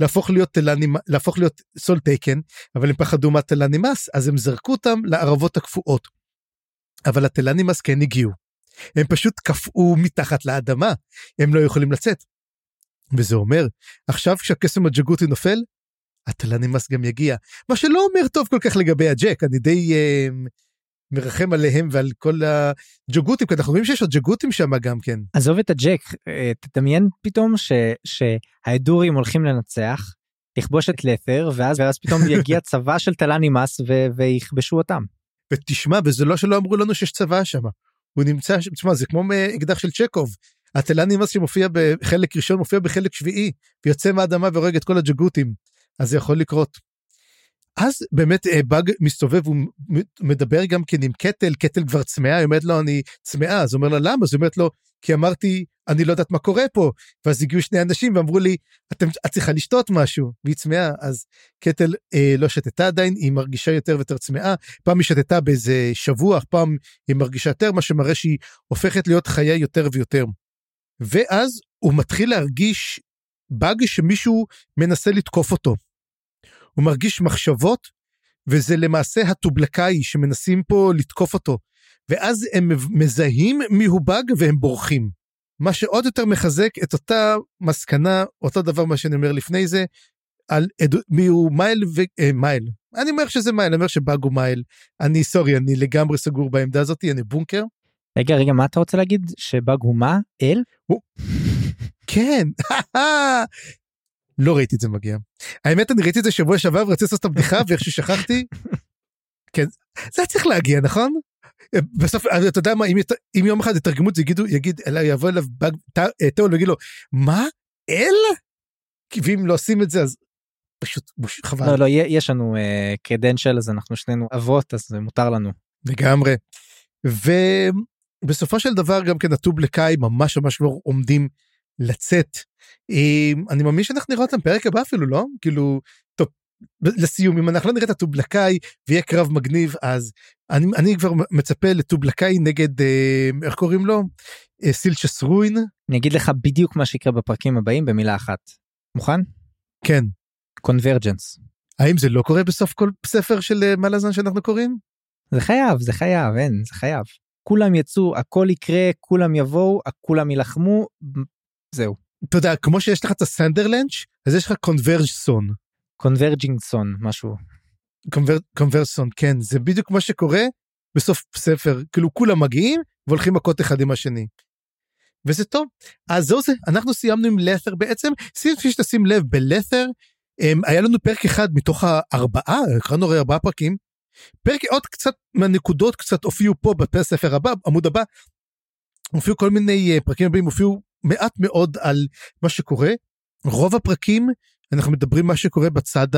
להפוך להיות טלנימ... להפוך להיות סול טייקן אבל הם פחדו מהטלנימאס אז הם זרקו אותם לערבות הקפואות. אבל הטלנימאס כן הגיעו. הם פשוט קפאו מתחת לאדמה הם לא יכולים לצאת. וזה אומר עכשיו כשהקסם הג'גותי נופל הטלנימאס גם יגיע מה שלא אומר טוב כל כך לגבי הג'ק אני די אה, מרחם עליהם ועל כל הג'גותים כי אנחנו רואים שיש עוד ג'גותים שם גם כן. עזוב את הג'ק אה, תדמיין פתאום ש, שההדורים הולכים לנצח לכבוש את לת'ר ואז ואז פתאום יגיע צבא של טלנימאס ו- ויכבשו אותם. ותשמע, וזה לא שלא אמרו לנו שיש צבא שם. הוא נמצא, תשמע, זה כמו אקדח של צ'קוב. התלה נימאס שמופיע בחלק ראשון מופיע בחלק שביעי, ויוצא מהאדמה והורג את כל הג'גותים. אז זה יכול לקרות. אז באמת אה, באג מסתובב, הוא מדבר גם כן עם קטל, קטל כבר צמאה, היא אומרת לו אני צמאה, אז הוא אומר לה למה? אז היא אומרת לו כי אמרתי אני לא יודעת מה קורה פה, ואז הגיעו שני אנשים ואמרו לי את צריכה לשתות משהו, והיא צמאה, אז קטל אה, לא שתתה עדיין, היא מרגישה יותר ויותר צמאה, פעם היא שתתה באיזה שבוע, פעם היא מרגישה יותר, מה שמראה שהיא הופכת להיות חיה יותר ויותר. ואז הוא מתחיל להרגיש באג שמישהו מנסה לתקוף אותו. הוא מרגיש מחשבות, וזה למעשה הטובלקאי שמנסים פה לתקוף אותו. ואז הם מזהים מיהו באג והם בורחים. מה שעוד יותר מחזק את אותה מסקנה, אותו דבר מה שאני אומר לפני זה, על עדות, מיהו מייל ו... אה, מייל. אני אומר שזה מייל, אני אומר שבאג הוא מייל. אני sorry, אני לגמרי סגור בעמדה הזאת, אני בונקר. רגע, רגע, מה אתה רוצה להגיד? שבאג הוא מה? אל? הוא... כן, לא ראיתי את זה מגיע. האמת אני ראיתי את זה שבוע שעבר ורציתי לעשות את הבדיחה ואיך ששכחתי. כן, זה היה צריך להגיע נכון? בסוף אתה יודע מה אם, אם יום אחד יתרגמו את זה יגידו יגיד אליי יבוא אליו באג תאול ויגיד לו מה אל? ואם לא עושים את זה אז פשוט חבל. לא לא יש לנו קרדנשל uh, אז אנחנו שנינו אבות אז זה מותר לנו. לגמרי. ובסופו של דבר גם כן הטובלקאי ממש ממש עומדים לצאת. אני מאמין שאנחנו נראה אותם פרק הבא אפילו לא כאילו טוב לסיום אם אנחנו לא נראה את הטובלקאי ויהיה קרב מגניב אז אני, אני כבר מצפה לטובלקאי נגד אה, איך קוראים לו אה, סילצ'ס רוין. אני אגיד לך בדיוק מה שיקרה בפרקים הבאים במילה אחת. מוכן? כן. קונברג'נס. האם זה לא קורה בסוף כל ספר של אה, מלאזן שאנחנו קוראים? זה חייב זה חייב אין זה חייב. כולם יצאו הכל יקרה כולם יבואו כולם יילחמו זהו. אתה יודע כמו שיש לך את הסנדרלנץ' אז יש לך קונברג'סון. קונברג'ינגסון משהו. קונברסון כן זה בדיוק מה שקורה בסוף ספר כאילו כולם מגיעים והולכים מכות אחד עם השני. וזה טוב אז זהו זה אנחנו סיימנו עם לת'ר בעצם שים שתשים לב בלת'ר היה לנו פרק אחד מתוך הארבעה קראנו הרי ארבעה פרקים. פרק עוד קצת מהנקודות קצת הופיעו פה בספר הבא עמוד הבא. הופיעו כל מיני אה, פרקים הבאים הופיעו מעט מאוד על מה שקורה רוב הפרקים אנחנו מדברים מה שקורה בצד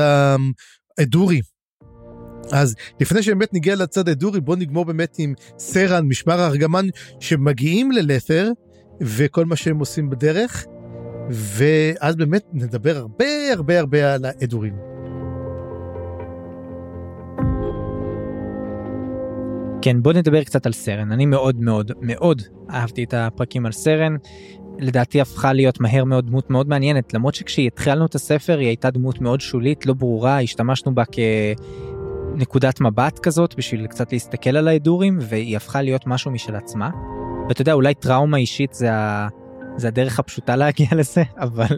האדורי. אז לפני שבאמת נגיע לצד האדורי בוא נגמור באמת עם סרן משמר הארגמן שמגיעים ללת'ר וכל מה שהם עושים בדרך ואז באמת נדבר הרבה הרבה הרבה על האדורים. כן בוא נדבר קצת על סרן אני מאוד מאוד מאוד אהבתי את הפרקים על סרן לדעתי הפכה להיות מהר מאוד דמות מאוד מעניינת למרות שכשהתחלנו את הספר היא הייתה דמות מאוד שולית לא ברורה השתמשנו בה כנקודת מבט כזאת בשביל קצת להסתכל על ההדורים והיא הפכה להיות משהו משל עצמה. ואתה יודע אולי טראומה אישית זה, ה... זה הדרך הפשוטה להגיע לזה אבל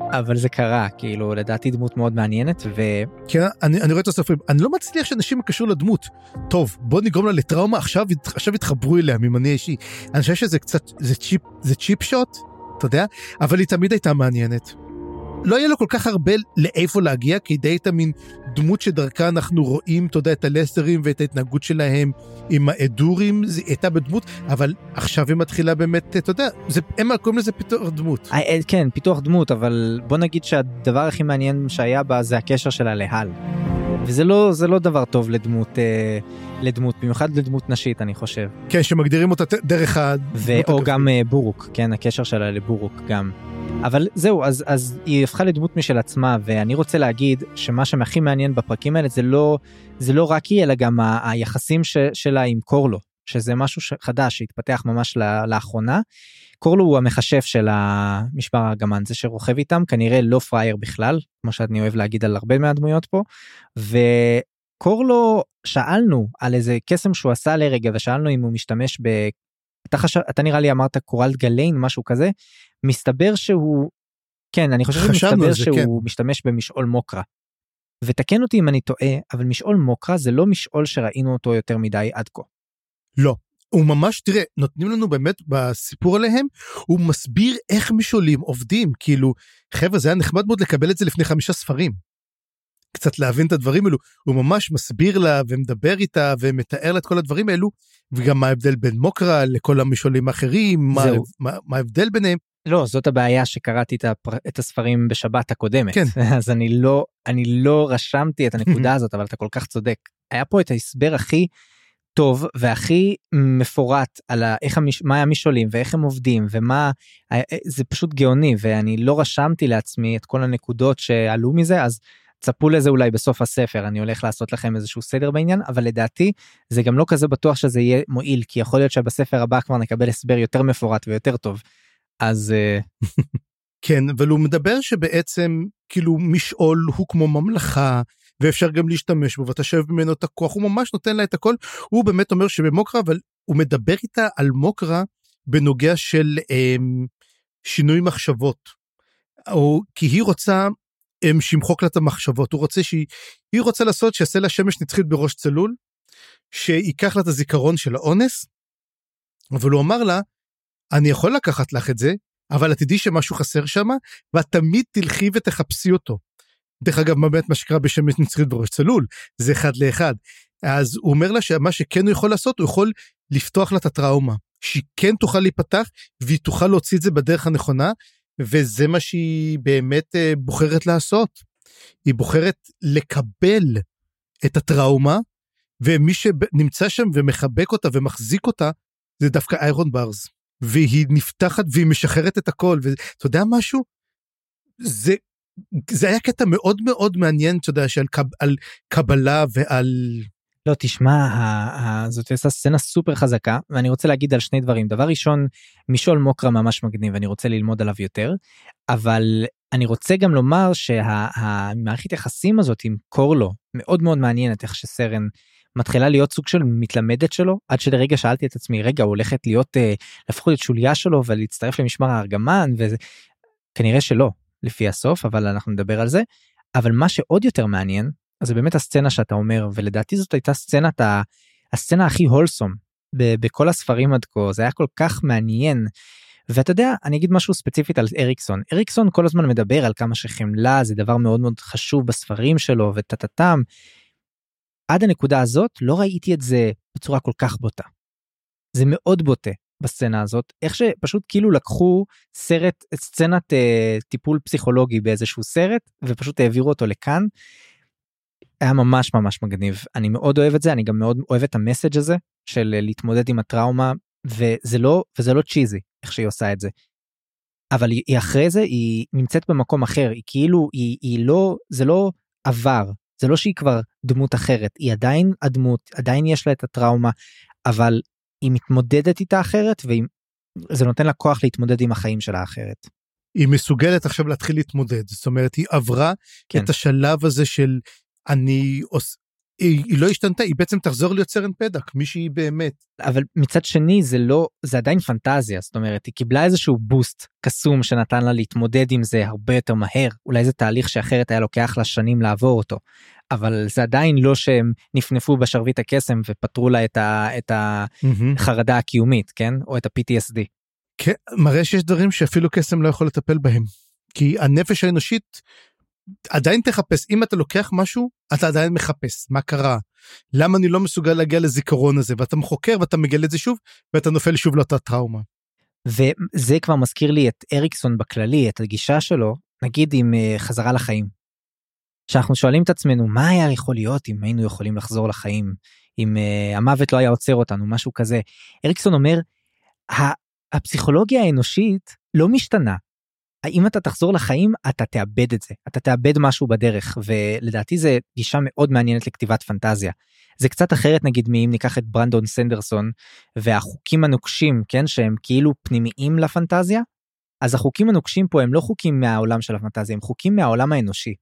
אבל זה קרה כאילו לדעתי דמות מאוד מעניינת ו... כן אני, אני רואה את הסופרים. אני לא מצליח שאנשים יקשרו לדמות. טוב בוא נגרום לה לטראומה עכשיו עכשיו יתחברו אליה ממניע אישי. אני חושב שזה קצת זה צ'יפ זה צ'יפ שוט אתה יודע? אבל היא תמיד הייתה מעניינת. לא יהיה לו כל כך הרבה לאיפה להגיע, כי די הייתה מין דמות שדרכה אנחנו רואים, אתה יודע, את הלסרים ואת ההתנהגות שלהם עם האדורים, זה הייתה בדמות, אבל עכשיו היא מתחילה באמת, אתה יודע, זה, הם קוראים לזה פיתוח דמות. אה, אה, כן, פיתוח דמות, אבל בוא נגיד שהדבר הכי מעניין שהיה בה זה הקשר שלה להל. וזה לא לא דבר טוב לדמות אה, לדמות במיוחד לדמות נשית אני חושב. כן שמגדירים אותה דרך ה... או גם אה, בורוק כן הקשר שלה לבורוק גם. אבל זהו אז אז היא הפכה לדמות משל עצמה ואני רוצה להגיד שמה שהכי מעניין בפרקים האלה זה לא זה לא רק היא אלא גם ה- היחסים ש, שלה עם קורלו שזה משהו חדש שהתפתח ממש לאחרונה. קורלו הוא המכשף של המשבר הגמן זה שרוכב איתם כנראה לא פראייר בכלל כמו שאני אוהב להגיד על הרבה מהדמויות פה. וקורלו שאלנו על איזה קסם שהוא עשה לרגע ושאלנו אם הוא משתמש ב... אתה, חשב, אתה נראה לי אמרת קורל גליין משהו כזה מסתבר שהוא כן אני חושב שמסתבר שהוא כן. משתמש במשעול מוקרה. ותקן אותי אם אני טועה אבל משעול מוקרה זה לא משעול שראינו אותו יותר מדי עד כה. לא הוא ממש תראה נותנים לנו באמת בסיפור עליהם הוא מסביר איך משעולים עובדים כאילו חבר'ה זה היה נחמד מאוד לקבל את זה לפני חמישה ספרים. קצת להבין את הדברים האלו, הוא ממש מסביר לה ומדבר איתה ומתאר לה את כל הדברים האלו, וגם מה ההבדל בין מוקרה לכל המשעולים האחרים, מה, מה, מה ההבדל ביניהם. לא, זאת הבעיה שקראתי את, הפר... את הספרים בשבת הקודמת. כן. אז אני לא, אני לא רשמתי את הנקודה הזאת, אבל אתה כל כך צודק. היה פה את ההסבר הכי טוב והכי מפורט על איך המש... מה המשעולים ואיך הם עובדים ומה אה, זה פשוט גאוני ואני לא רשמתי לעצמי את כל הנקודות שעלו מזה אז צפו לזה אולי בסוף הספר אני הולך לעשות לכם איזשהו סדר בעניין אבל לדעתי זה גם לא כזה בטוח שזה יהיה מועיל כי יכול להיות שבספר הבא כבר נקבל הסבר יותר מפורט ויותר טוב אז אה, כן אבל הוא מדבר שבעצם כאילו משעול הוא כמו ממלכה ואפשר גם להשתמש בו ואתה שואב ממנו את הכוח הוא ממש נותן לה את הכל הוא באמת אומר שבמוקרה אבל הוא מדבר איתה על מוקרה בנוגע של אמ, שינוי מחשבות. או כי היא רוצה שימחוק לה את המחשבות הוא רוצה שהיא היא רוצה לעשות שיעשה שמש נצחית בראש צלול שייקח לה את הזיכרון של האונס. אבל הוא אמר לה אני יכול לקחת לך את זה אבל את תדעי שמשהו חסר שם ואת תמיד תלכי ותחפשי אותו. דרך אגב באמת מה שקרה בשמש נצחית בראש צלול זה אחד לאחד. אז הוא אומר לה שמה שכן הוא יכול לעשות הוא יכול לפתוח לה את הטראומה שהיא כן תוכל להיפתח והיא תוכל להוציא את זה בדרך הנכונה וזה מה שהיא באמת אה, בוחרת לעשות. היא בוחרת לקבל את הטראומה ומי שנמצא שם ומחבק אותה ומחזיק אותה זה דווקא איירון ברז והיא נפתחת והיא משחררת את הכל ואתה יודע משהו זה זה היה קטע מאוד מאוד מעניין, אתה יודע, שעל קב, קבלה ועל... לא, תשמע, זאת הייתה סצנה סופר חזקה, ואני רוצה להגיד על שני דברים. דבר ראשון, משול מוקרה ממש מגניב, ואני רוצה ללמוד עליו יותר, אבל אני רוצה גם לומר שהמערכת יחסים הזאת עם קורלו מאוד מאוד מעניינת, איך שסרן מתחילה להיות סוג של מתלמדת שלו, עד שלרגע שאלתי את עצמי, רגע, הולכת להיות, אה, להפוך להיות שוליה שלו ולהצטרף למשמר הארגמן, וכנראה שלא. לפי הסוף אבל אנחנו נדבר על זה אבל מה שעוד יותר מעניין אז זה באמת הסצנה שאתה אומר ולדעתי זאת הייתה סצנת. הסצנה הכי הולסום בכל הספרים עד כה זה היה כל כך מעניין. ואתה יודע אני אגיד משהו ספציפית על אריקסון אריקסון כל הזמן מדבר על כמה שחמלה זה דבר מאוד מאוד חשוב בספרים שלו וטטטם. עד הנקודה הזאת לא ראיתי את זה בצורה כל כך בוטה. זה מאוד בוטה בסצנה הזאת איך שפשוט כאילו לקחו סרט סצנת אה, טיפול פסיכולוגי באיזשהו סרט ופשוט העבירו אותו לכאן. היה ממש ממש מגניב אני מאוד אוהב את זה אני גם מאוד אוהב את המסאג' הזה של אה, להתמודד עם הטראומה וזה לא וזה לא צ'יזי איך שהיא עושה את זה. אבל היא אחרי זה היא נמצאת במקום אחר היא כאילו היא, היא לא זה לא עבר זה לא שהיא כבר דמות אחרת היא עדיין הדמות עדיין יש לה את הטראומה אבל היא מתמודדת איתה אחרת וזה נותן לה כוח להתמודד עם החיים שלה אחרת. היא מסוגלת עכשיו להתחיל להתמודד זאת אומרת היא עברה כן. את השלב הזה של אני עוש... היא, היא לא השתנתה היא בעצם תחזור להיות סרן פדק מי שהיא באמת. אבל מצד שני זה לא זה עדיין פנטזיה זאת אומרת היא קיבלה איזשהו בוסט קסום שנתן לה להתמודד עם זה הרבה יותר מהר אולי זה תהליך שאחרת היה לוקח לה שנים לעבור אותו אבל זה עדיין לא שהם נפנפו בשרביט הקסם ופתרו לה את, ה, את החרדה הקיומית כן או את ה-PTSD. כן, מראה שיש דברים שאפילו קסם לא יכול לטפל בהם כי הנפש האנושית עדיין תחפש אם אתה לוקח משהו אתה עדיין מחפש מה קרה למה אני לא מסוגל להגיע לזיכרון הזה ואתה חוקר ואתה מגלה את זה שוב ואתה נופל שוב לאותה טראומה. וזה כבר מזכיר לי את אריקסון בכללי את הגישה שלו נגיד עם אה, חזרה לחיים. שאנחנו שואלים את עצמנו מה היה יכול להיות אם היינו יכולים לחזור לחיים אם uh, המוות לא היה עוצר אותנו משהו כזה. אריקסון אומר הפסיכולוגיה האנושית לא משתנה. אם אתה תחזור לחיים אתה תאבד את זה אתה תאבד משהו בדרך ולדעתי זה גישה מאוד מעניינת לכתיבת פנטזיה. זה קצת אחרת נגיד מאם ניקח את ברנדון סנדרסון והחוקים הנוקשים כן שהם כאילו פנימיים לפנטזיה. אז החוקים הנוקשים פה הם לא חוקים מהעולם של הפנטזיה הם חוקים מהעולם האנושי.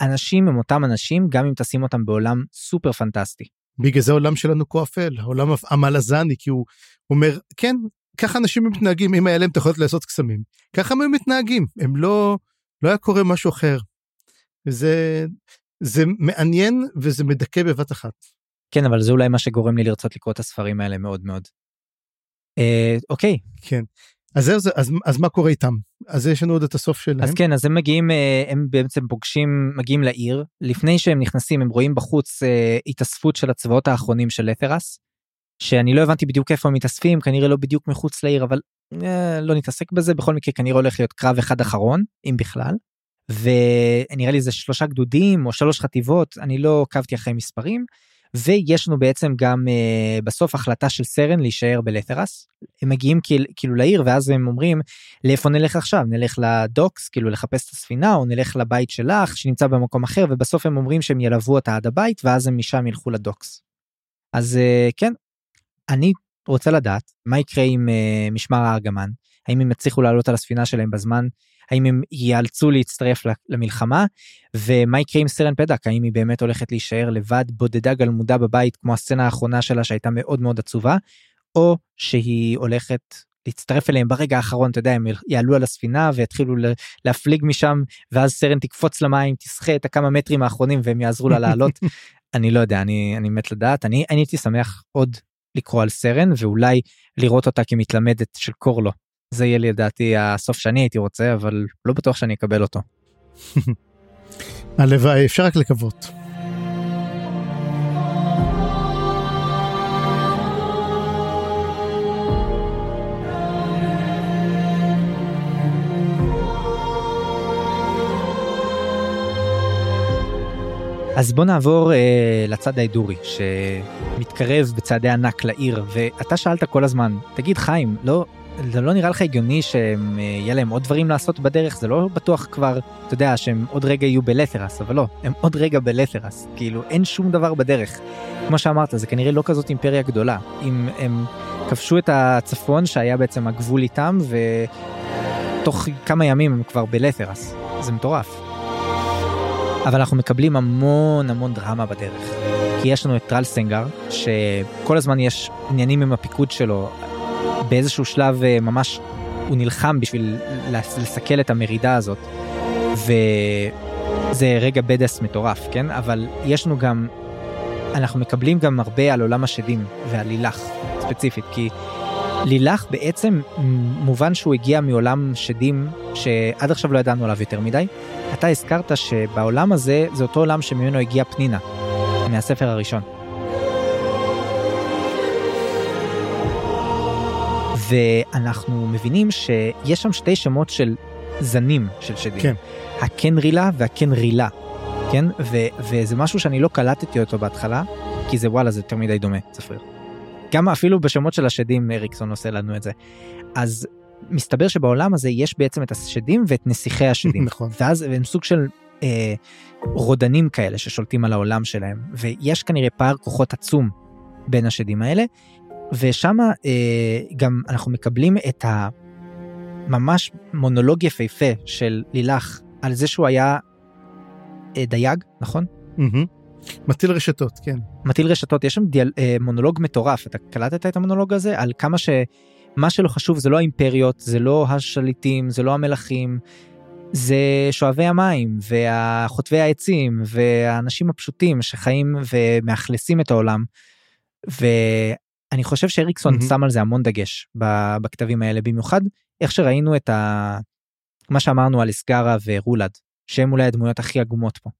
האנשים הם אותם אנשים גם אם תשים אותם בעולם סופר פנטסטי. בגלל זה העולם שלנו כה אפל, העולם המלזני, כי הוא אומר, כן, ככה אנשים מתנהגים, אם היה להם את היכולת לעשות קסמים, ככה הם מתנהגים, הם לא, לא היה קורה משהו אחר. וזה זה מעניין וזה מדכא בבת אחת. כן, אבל זה אולי מה שגורם לי לרצות לקרוא את הספרים האלה מאוד מאוד. אה, אוקיי. כן. אז זהו, זה- אז, אז מה קורה איתם? אז יש לנו עוד את הסוף שלהם. אז כן אז הם מגיעים אה, הם בעצם פוגשים מגיעים לעיר לפני שהם נכנסים הם רואים בחוץ אה, התאספות של הצבאות האחרונים של לתרס. שאני לא הבנתי בדיוק איפה הם מתאספים כנראה לא בדיוק מחוץ לעיר אבל אה, לא נתעסק בזה בכל מקרה כנראה הולך להיות קרב אחד אחרון אם בכלל. ונראה לי זה שלושה גדודים או שלוש חטיבות אני לא עקבתי אחרי מספרים. ויש לנו בעצם גם אה, בסוף החלטה של סרן להישאר בלתרס. הם מגיעים כאילו, לעיר ואז הם אומרים לאיפה נלך עכשיו נלך לדוקס כאילו לחפש את הספינה או נלך לבית שלך שנמצא במקום אחר ובסוף הם אומרים שהם ילוו אותה עד הבית ואז הם משם ילכו לדוקס. אז אה, כן אני רוצה לדעת מה יקרה עם אה, משמר הארגמן האם הם יצליחו לעלות על הספינה שלהם בזמן האם הם ייאלצו להצטרף למלחמה ומה יקרה עם סרן פדק האם היא באמת הולכת להישאר לבד בודדה גלמודה בבית כמו הסצנה האחרונה שלה שהייתה מאוד מאוד עצובה או שהיא הולכת להצטרף אליהם ברגע האחרון אתה יודע הם יעלו על הספינה ויתחילו להפליג משם ואז סרן תקפוץ למים תסחה את הכמה מטרים האחרונים והם יעזרו לה לעלות. אני לא יודע אני אני מת לדעת. אני אני הייתי שמח עוד לקרוא על סרן ואולי לראות אותה כמתלמדת של קורלו. זה יהיה לדעתי הסוף שאני הייתי רוצה אבל לא בטוח שאני אקבל אותו. הלוואי, אפשר רק לקוות. אז בוא נעבור אה, לצד ההידורי שמתקרב בצעדי ענק לעיר ואתה שאלת כל הזמן תגיד חיים לא זה לא נראה לך הגיוני שיהיה להם עוד דברים לעשות בדרך זה לא בטוח כבר אתה יודע שהם עוד רגע יהיו בלתרס אבל לא הם עוד רגע בלתרס כאילו אין שום דבר בדרך. כמו שאמרת זה כנראה לא כזאת אימפריה גדולה אם הם כבשו את הצפון שהיה בעצם הגבול איתם ותוך כמה ימים הם כבר בלתרס זה מטורף. אבל אנחנו מקבלים המון המון דרמה בדרך. כי יש לנו את טרל סנגר, שכל הזמן יש עניינים עם הפיקוד שלו. באיזשהו שלב אה, ממש הוא נלחם בשביל לס- לסכל את המרידה הזאת. וזה רגע בדס מטורף, כן? אבל יש לנו גם, אנחנו מקבלים גם הרבה על עולם השדים ועל לילך ספציפית, כי לילך בעצם מובן שהוא הגיע מעולם שדים שעד עכשיו לא ידענו עליו יותר מדי. אתה הזכרת שבעולם הזה זה אותו עולם שממנו הגיע פנינה, מהספר הראשון. ואנחנו מבינים שיש שם שתי שמות של זנים של שדים. כן. הקנרילה והקנרילה, כן? ו- וזה משהו שאני לא קלטתי אותו בהתחלה, כי זה וואלה זה יותר מדי דומה, צפריר. גם אפילו בשמות של השדים אריקסון עושה לנו את זה. אז מסתבר שבעולם הזה יש בעצם את השדים ואת נסיכי השדים. נכון. ואז הם סוג של אה, רודנים כאלה ששולטים על העולם שלהם ויש כנראה פער כוחות עצום בין השדים האלה ושם אה, גם אנחנו מקבלים את הממש מונולוג יפהפה של לילך על זה שהוא היה אה, דייג נכון מהמם. מטיל רשתות, כן. מטיל רשתות יש שם דיאל, אה, מונולוג מטורף אתה קלטת את המונולוג הזה על כמה שמה שלא חשוב זה לא האימפריות זה לא השליטים זה לא המלכים זה שואבי המים והחוטבי העצים והאנשים הפשוטים שחיים ומאכלסים את העולם. ואני חושב שאריקסון מהמם. שם על זה המון דגש בכתבים האלה במיוחד איך שראינו את ה... מה שאמרנו על אסגרה ורולד שהם אולי הדמויות הכי עגומות פה.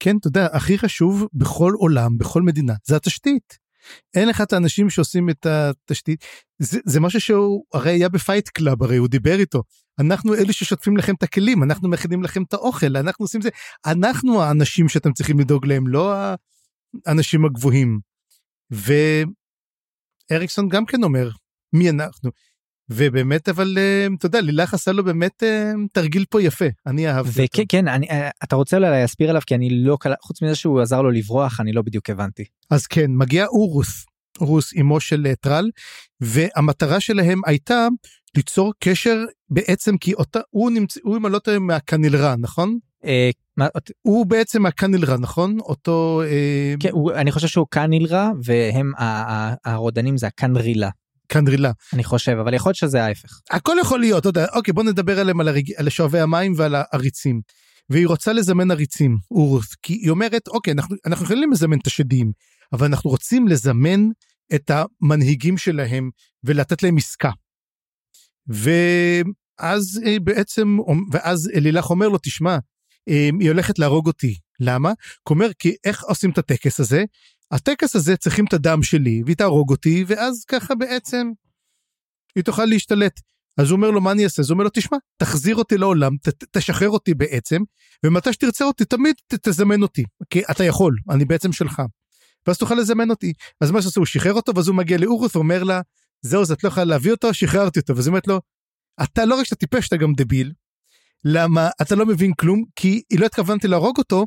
כן, אתה יודע, הכי חשוב בכל עולם, בכל מדינה, זה התשתית. אין לך את האנשים שעושים את התשתית. זה, זה משהו שהוא הרי היה ב Fight Club, הרי הוא דיבר איתו. אנחנו אלה ששוטפים לכם את הכלים, אנחנו מכינים לכם את האוכל, אנחנו עושים זה. אנחנו האנשים שאתם צריכים לדאוג להם, לא האנשים הגבוהים. ואריקסון גם כן אומר, מי אנחנו? ובאמת, אבל אה, אתה יודע, לילך עשה לו באמת אה, תרגיל פה יפה, אני אהבתי אותו. וכן כן אני, אה, אתה רוצה אולי להסביר עליו כי אני לא חוץ מזה שהוא עזר לו לברוח אני לא בדיוק הבנתי. אז כן, מגיע אורוס, אורוס אמו של טרל, והמטרה שלהם הייתה ליצור קשר בעצם כי אותה, הוא נמצא, הוא אם אני לא טועה מהקנילרה, נכון? מה, הוא בעצם מהקנילרה, נכון? אותו... כן, הוא, אני חושב שהוא קנילרה והם הרודנים זה הקנרילה קנרילה. אני חושב אבל יכול להיות שזה ההפך. הכל יכול להיות, אתה יודע, אוקיי, בוא נדבר עליהם, על, הרג... על שואבי המים ועל העריצים. והיא רוצה לזמן עריצים, אורוס, כי היא אומרת, אוקיי, אנחנו, אנחנו יכולים לזמן את השדים, אבל אנחנו רוצים לזמן את המנהיגים שלהם ולתת להם עסקה. ואז אה, בעצם, ואז לילך אומר לו, תשמע, אה, היא הולכת להרוג אותי. למה? הוא אומר, כי איך עושים את הטקס הזה? הטקס הזה צריכים את הדם שלי, והיא תהרוג אותי, ואז ככה בעצם היא תוכל להשתלט. אז הוא אומר לו, מה אני אעשה? אז הוא אומר לו, תשמע, תחזיר אותי לעולם, ת, תשחרר אותי בעצם, ומתי שתרצה אותי, תמיד ת, תזמן אותי, כי אתה יכול, אני בעצם שלך. ואז תוכל לזמן אותי. אז מה שעושה, הוא שחרר אותו, ואז הוא מגיע לאורוס ואומר לה, זהו, אז את לא יכולה להביא אותו, שחררתי אותו. ואז היא אומרת לו, אתה לא רק שאתה טיפש, אתה גם דביל. למה? אתה לא מבין כלום, כי היא לא התכוונתי להרוג אותו,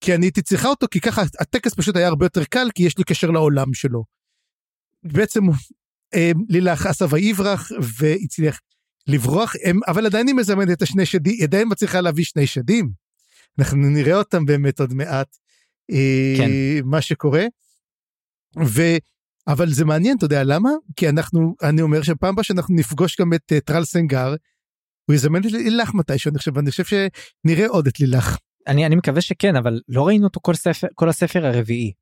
כי אני הייתי צריכה אותו, כי ככה הטקס פשוט היה הרבה יותר קל, כי יש לי קשר לעולם שלו. בעצם אה, לילך עשה ויברח והצליח לברוח, הם, אבל עדיין היא מזמנת את השני שדים, היא עדיין מצליחה להביא שני שדים. אנחנו נראה אותם באמת עוד מעט, אה, כן. מה שקורה. ו... אבל זה מעניין, אתה יודע למה? כי אנחנו, אני אומר שפעם הבאה שאנחנו נפגוש גם את uh, טרל סנגר, הוא יזמן את לילך מתישהו, אני חושב, אני חושב שנראה עוד את לילך. אני, אני מקווה שכן, אבל לא ראינו אותו כל, ספר, כל הספר הרביעי,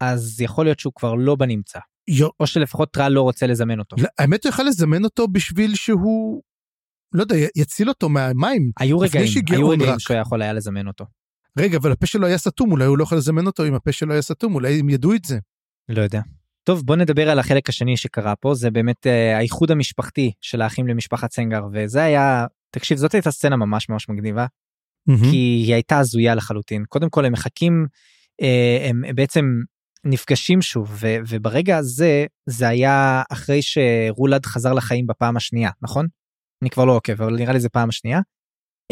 אז יכול להיות שהוא כבר לא בנמצא. יו. או שלפחות טרל לא רוצה לזמן אותו. לא, האמת הוא יכל לזמן אותו בשביל שהוא, לא יודע, יציל אותו מהמים. היו רגעים, היו רגעים שהוא יכול היה לזמן אותו. רגע, אבל הפה שלו היה סתום, אולי הוא לא יכול לזמן אותו אם הפה שלו היה סתום, אולי הם ידעו את זה. לא יודע. טוב בוא נדבר על החלק השני שקרה פה זה באמת uh, האיחוד המשפחתי של האחים למשפחת סנגר וזה היה תקשיב זאת הייתה סצנה ממש ממש מגניבה. Mm-hmm. כי היא הייתה הזויה לחלוטין קודם כל הם מחכים uh, הם בעצם נפגשים שוב ו, וברגע הזה זה היה אחרי שרולד חזר לחיים בפעם השנייה נכון? אני כבר לא עוקב אבל נראה לי זה פעם השנייה.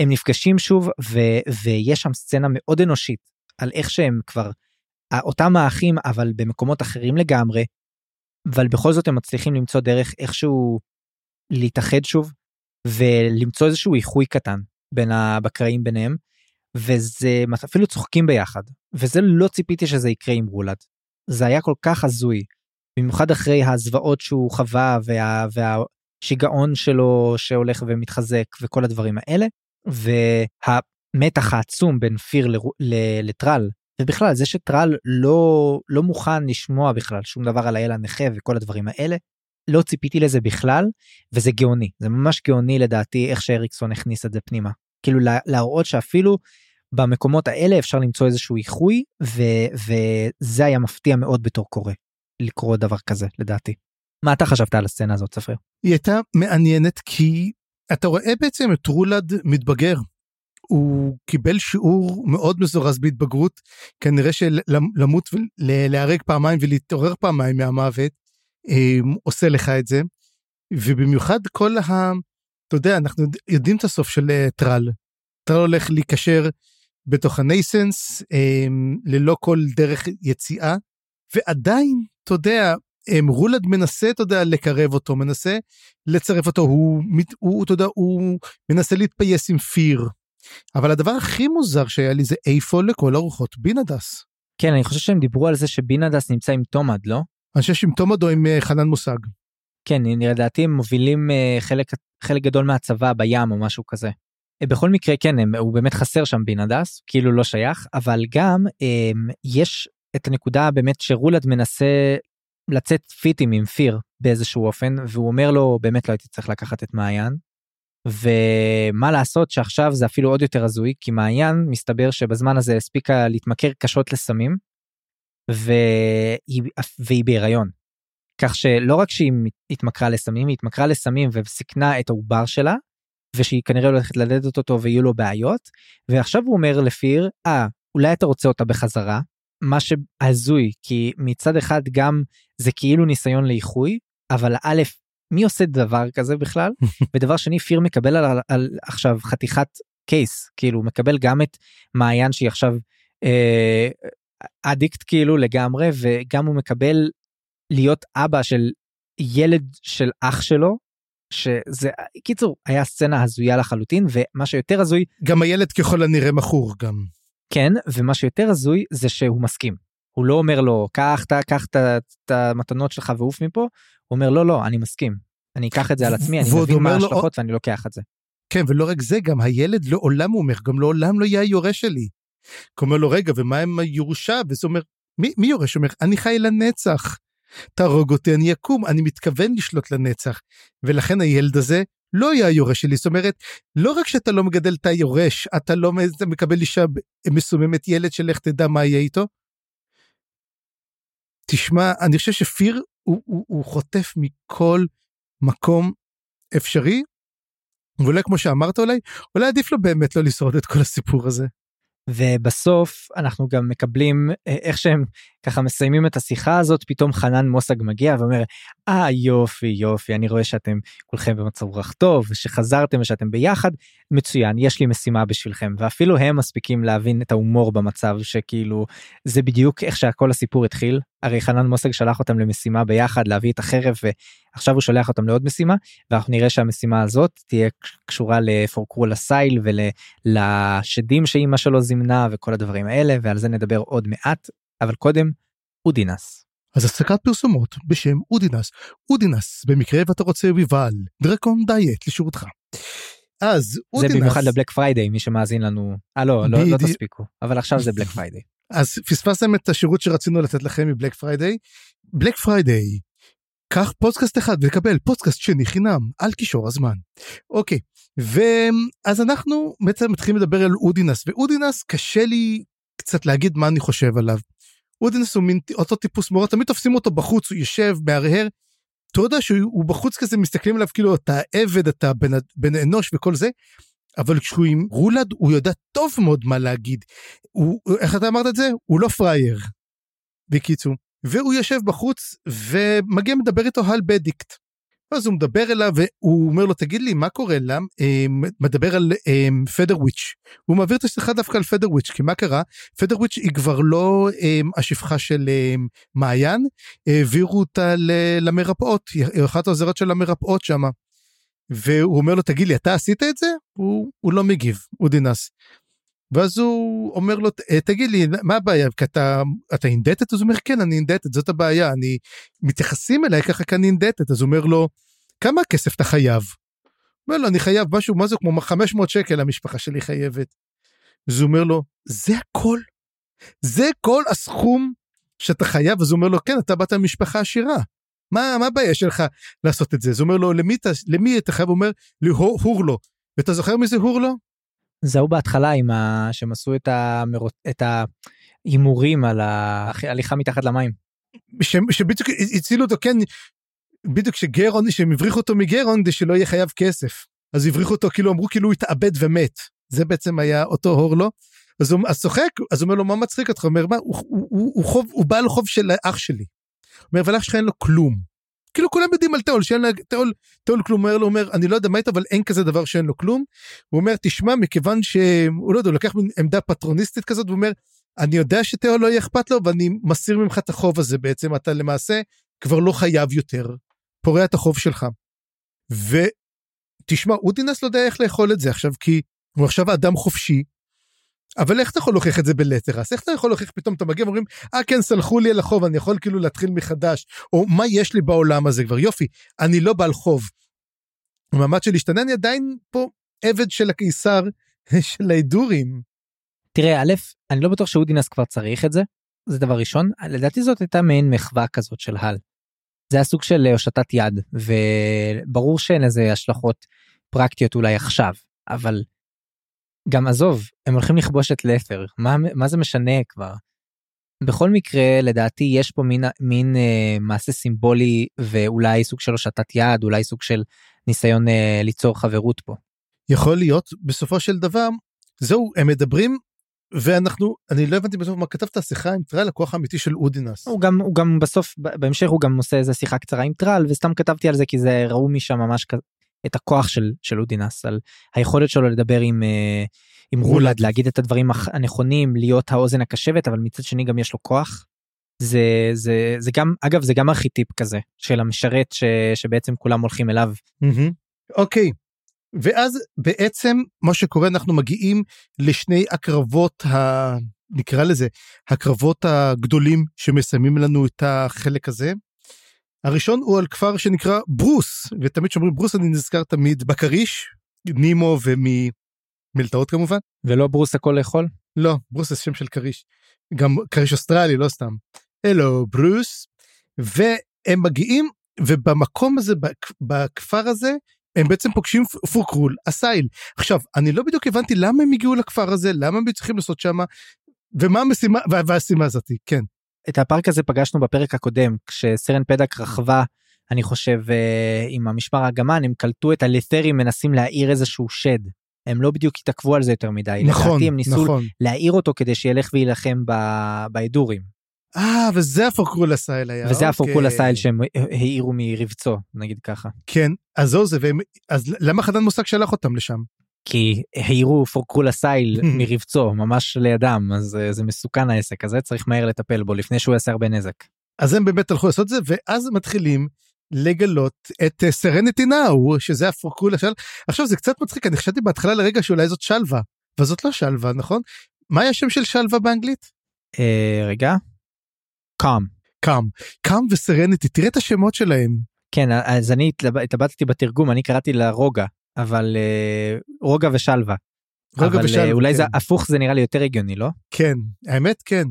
הם נפגשים שוב ו, ויש שם סצנה מאוד אנושית על איך שהם כבר אותם האחים אבל במקומות אחרים לגמרי. אבל בכל זאת הם מצליחים למצוא דרך איכשהו להתאחד שוב ולמצוא איזשהו איחוי קטן בין הבקראים ביניהם וזה אפילו צוחקים ביחד וזה לא ציפיתי שזה יקרה עם רולד. זה היה כל כך הזוי במיוחד אחרי הזוועות שהוא חווה וה, והשיגעון שלו שהולך ומתחזק וכל הדברים האלה והמתח העצום בין פיר לטרל ובכלל זה שטרל לא לא מוכן לשמוע בכלל שום דבר על האל הנכה וכל הדברים האלה. לא ציפיתי לזה בכלל וזה גאוני זה ממש גאוני לדעתי איך שאריקסון הכניס את זה פנימה כאילו להראות שאפילו במקומות האלה אפשר למצוא איזשהו איחוי ו, וזה היה מפתיע מאוד בתור קורא לקרוא דבר כזה לדעתי. מה אתה חשבת על הסצנה הזאת ספר? היא הייתה מעניינת כי אתה רואה בעצם את רולד מתבגר הוא קיבל שיעור מאוד מזורז בהתבגרות, כנראה שלמות ולהיהרג פעמיים ולהתעורר פעמיים מהמוות, עושה לך את זה. ובמיוחד כל ה... אתה יודע, אנחנו יודעים את הסוף של אה, טרל. טרל הולך להיקשר בתוך הנייסנס, אמ, ללא כל דרך יציאה, ועדיין, אתה יודע, אמ, רולד מנסה, אתה יודע, לקרב אותו, מנסה לצרף אותו, הוא, הוא, אתה יודע, הוא מנסה להתפייס עם פיר. אבל הדבר הכי מוזר שהיה לי זה איפה לכל הרוחות בינדס. כן, אני חושב שהם דיברו על זה שבינדס נמצא עם תומד, לא? אני חושב שעם תומד או עם uh, חנן מושג. כן, לדעתי הם מובילים uh, חלק, חלק גדול מהצבא בים או משהו כזה. Uh, בכל מקרה, כן, הם, הוא באמת חסר שם בינדס, כאילו לא שייך, אבל גם um, יש את הנקודה באמת שרולד מנסה לצאת פיטים עם פיר באיזשהו אופן, והוא אומר לו, באמת לא הייתי צריך לקחת את מעיין, ומה לעשות שעכשיו זה אפילו עוד יותר הזוי כי מעיין מסתבר שבזמן הזה הספיקה להתמכר קשות לסמים והיא, והיא בהיריון. כך שלא רק שהיא התמכרה לסמים היא התמכרה לסמים וסיכנה את העובר שלה ושהיא כנראה הולכת ללדת אותו ויהיו לו בעיות ועכשיו הוא אומר לפיר אה אולי אתה רוצה אותה בחזרה מה שהזוי כי מצד אחד גם זה כאילו ניסיון לאיחוי אבל א' מי עושה דבר כזה בכלל ודבר שני פיר מקבל על, על, על עכשיו חתיכת קייס כאילו הוא מקבל גם את מעיין שהיא עכשיו אה, אדיקט כאילו לגמרי וגם הוא מקבל להיות אבא של ילד של אח שלו שזה קיצור היה סצנה הזויה לחלוטין ומה שיותר הזוי גם הילד ככל הנראה מכור גם כן ומה שיותר הזוי זה שהוא מסכים הוא לא אומר לו קח את המתנות שלך ועוף מפה הוא אומר לא לא אני מסכים אני אקח את זה על עצמי אני מבין מה ההשלכות ואני לוקח את זה. כן ולא רק זה גם הילד לעולם הוא אומר גם לעולם לא יהיה היורש שלי. אומר לו רגע ומה עם הירושה וזה אומר מי, מי יורש? אומר אני חי לנצח. תהרוג אותי אני אקום אני מתכוון לשלוט לנצח ולכן הילד הזה לא יהיה היורש שלי. זאת אומרת, לא רק שאתה לא מגדל את היורש, אתה לא מקבל אישה מסוממת ילד שלך תדע מה יהיה איתו. תשמע, אני חושב שפיר הוא, הוא, הוא חוטף מכל מקום אפשרי, ואולי כמו שאמרת אולי, אולי עדיף לו באמת לא לשרוד את כל הסיפור הזה. ובסוף אנחנו גם מקבלים אה, איך שהם ככה מסיימים את השיחה הזאת פתאום חנן מוסג מגיע ואומר אה יופי יופי אני רואה שאתם כולכם במצב רוח טוב ושחזרתם ושאתם ביחד. מצוין יש לי משימה בשבילכם ואפילו הם מספיקים להבין את ההומור במצב שכאילו זה בדיוק איך שהכל הסיפור התחיל. הרי חנן מוסג שלח אותם למשימה ביחד להביא את החרב ועכשיו הוא שולח אותם לעוד משימה ואנחנו נראה שהמשימה הזאת תהיה קשורה לפורקרול אסייל ולשדים שאימא שלו זימנה וכל הדברים האלה ועל זה נדבר עוד מעט אבל קודם אודינס. אז הפסקת פרסומות בשם אודינס. אודינס במקרה ואתה רוצה ויבל דרקון דיאט לשירותך. אז אודינס. זה במיוחד ל Black Friday מי שמאזין לנו. אה לא, לא, לא תספיקו אבל עכשיו זה Black Friday. אז פספסתם את השירות שרצינו לתת לכם מ Black Friday. Black Friday. קח פודקאסט אחד וקבל פודקאסט שני חינם על קישור הזמן. אוקיי ואז אנחנו בעצם מתחילים לדבר על אודינס ואודינס קשה לי קצת להגיד מה אני חושב עליו. אודינס הוא מין אותו טיפוס מורה תמיד תופסים אותו בחוץ הוא יושב מהרהר. אתה יודע שהוא בחוץ כזה מסתכלים עליו כאילו אתה עבד אתה בן, בן אנוש וכל זה. אבל כשהוא עם רולד הוא יודע טוב מאוד מה להגיד. הוא, איך אתה אמרת את זה? הוא לא פראייר. בקיצור. והוא יושב בחוץ ומגיע מדבר איתו על בדיקט. אז הוא מדבר אליו והוא אומר לו תגיד לי מה קורה? לה אה, מדבר על פדרוויץ' אה, הוא מעביר את השיחה דווקא על פדרוויץ' כי מה קרה? פדרוויץ' היא כבר לא אה, השפחה של מעיין. העבירו אותה למרפאות. היא אחת העוזרות של המרפאות שמה. והוא אומר לו תגיד לי אתה עשית את זה? הוא, הוא לא מגיב הוא דינס. ואז הוא אומר לו תגיד לי מה הבעיה אתה אתה אינדטת אז הוא אומר כן אני אינדטת זאת הבעיה אני מתייחסים אליי ככה כי אני אינדטת אז הוא אומר לו כמה כסף אתה חייב. אומר לו אני חייב משהו מה זה כמו 500 שקל המשפחה שלי חייבת. אז הוא אומר לו זה הכל זה כל הסכום שאתה חייב אז הוא אומר לו כן אתה באת ממשפחה עשירה. מה מה הבעיה שלך לעשות את זה אז הוא אומר לו למי למי אתה חייב הוא אומר להורלו ואתה זוכר מי זה הורלו? זהו בהתחלה עם ה... שהם עשו את, המרות... את ההימורים על ההליכה מתחת למים. ש... שבדיוק הצילו אותו כן בדיוק שגרון שהם הבריחו אותו מגרון כדי שלא יהיה חייב כסף אז הבריחו אותו כאילו אמרו כאילו הוא התאבד ומת זה בעצם היה אותו הורלו. אז הוא צוחק אז הוא אומר לו מה מצחיק אותך הוא אומר מה הוא, הוא, הוא, הוא חוב הוא בעל חוב של אח שלי. הוא אומר אבל אח שלך אין לו כלום כאילו כולם יודעים על תיאול שאין לה תיאול כלום אומר לו אומר אני לא יודע מה איתו אבל אין כזה דבר שאין לו כלום. הוא אומר תשמע מכיוון שהוא לא יודע הוא לקח עמדה פטרוניסטית כזאת הוא אומר אני יודע שתיאול לא יהיה אכפת לו ואני מסיר ממך את החוב הזה בעצם אתה למעשה כבר לא חייב יותר פורע את החוב שלך. ותשמע אודינס לא יודע איך לאכול את זה עכשיו כי הוא עכשיו אדם חופשי אבל איך אתה יכול להוכיח את זה בלטרס? איך אתה יכול להוכיח פתאום אתה מגיע ואומרים, אה כן, סלחו לי על החוב, אני יכול כאילו להתחיל מחדש, או מה יש לי בעולם הזה כבר, יופי, אני לא בעל חוב. המעמד שלי השתנה, אני עדיין פה עבד של הקיסר של ההידורים. תראה, א', אני לא בטוח שאודינס כבר צריך את זה, זה דבר ראשון, לדעתי זאת הייתה מעין מחווה כזאת של הל. זה היה סוג של הושטת יד, וברור שאין לזה השלכות פרקטיות אולי עכשיו, אבל גם עזוב, הם הולכים לכבוש את לפר, מה, מה זה משנה כבר? בכל מקרה, לדעתי יש פה מין, מין אה, מעשה סימבולי ואולי סוג של הושטת יד, אולי סוג של ניסיון אה, ליצור חברות פה. יכול להיות, בסופו של דבר, זהו, הם מדברים ואנחנו אני לא הבנתי בסוף מה כתבת שיחה עם טרל הכוח האמיתי של אודינס. הוא גם הוא גם בסוף בהמשך הוא גם עושה איזה שיחה קצרה עם טרל וסתם כתבתי על זה כי זה ראו משם ממש את הכוח של של אודינס על היכולת שלו לדבר עם אה, עם רולד להגיד את הדברים הנכונים להיות האוזן הקשבת אבל מצד שני גם יש לו כוח. זה זה זה גם אגב זה גם ארכיטיפ כזה של המשרת ש, שבעצם כולם הולכים אליו. אוקיי. Mm-hmm. Okay. ואז בעצם מה שקורה אנחנו מגיעים לשני הקרבות ה... נקרא לזה הקרבות הגדולים שמסיימים לנו את החלק הזה. הראשון הוא על כפר שנקרא ברוס ותמיד שאומרים ברוס אני נזכר תמיד בכריש נימו וממלטעות כמובן. ולא ברוס הכל לאכול? לא ברוס זה שם של כריש גם כריש אוסטרלי לא סתם. אלו ברוס והם מגיעים ובמקום הזה בכפר הזה הם בעצם פוגשים פורקרול אסייל. עכשיו, אני לא בדיוק הבנתי למה הם הגיעו לכפר הזה, למה הם צריכים לעשות שם, ומה המשימה, והמשימה הזאתי, כן. את הפארק הזה פגשנו בפרק הקודם, כשסרן פדק רכבה, אני חושב, אה, עם המשמר הגמל, הם קלטו את הלת'רים מנסים להעיר איזשהו שד. הם לא בדיוק התעכבו על זה יותר מדי. נכון, לדעתי הם ניסו נכון. להעיר אותו כדי שילך וילחם ב- בהדורים. אה, וזה הפורקרול אסייל היה. וזה אוקיי. הפורקרול אסייל שהם העירו מרבצו, נגיד ככה. כן, אז זהו זה, והם, אז למה חנן מושג שלח אותם לשם? כי העירו פורקרול אסייל מרבצו ממש לידם אז אה, זה מסוכן העסק הזה צריך מהר לטפל בו לפני שהוא יעשה הרבה נזק. אז הם באמת הלכו לעשות את זה, ואז מתחילים לגלות את אה, סרניטי נאו, שזה הפורקול השל. עכשיו זה קצת מצחיק, אני חשבתי בהתחלה לרגע שאולי זאת שלווה, אבל זאת לא שלווה, נכון? מה היה השם של שלווה באנגלית? אה, רגע. קאם. קאם. קאם וסרניטי, תראה את השמות שלהם. כן אז אני התלב- התלבטתי בתרגום אני קראתי לה רוגע אבל אה, רוגע ושלווה. רוגע אבל, ושלווה, אה, אולי כן. זה הפוך זה נראה לי יותר הגיוני לא? כן, האמת כן.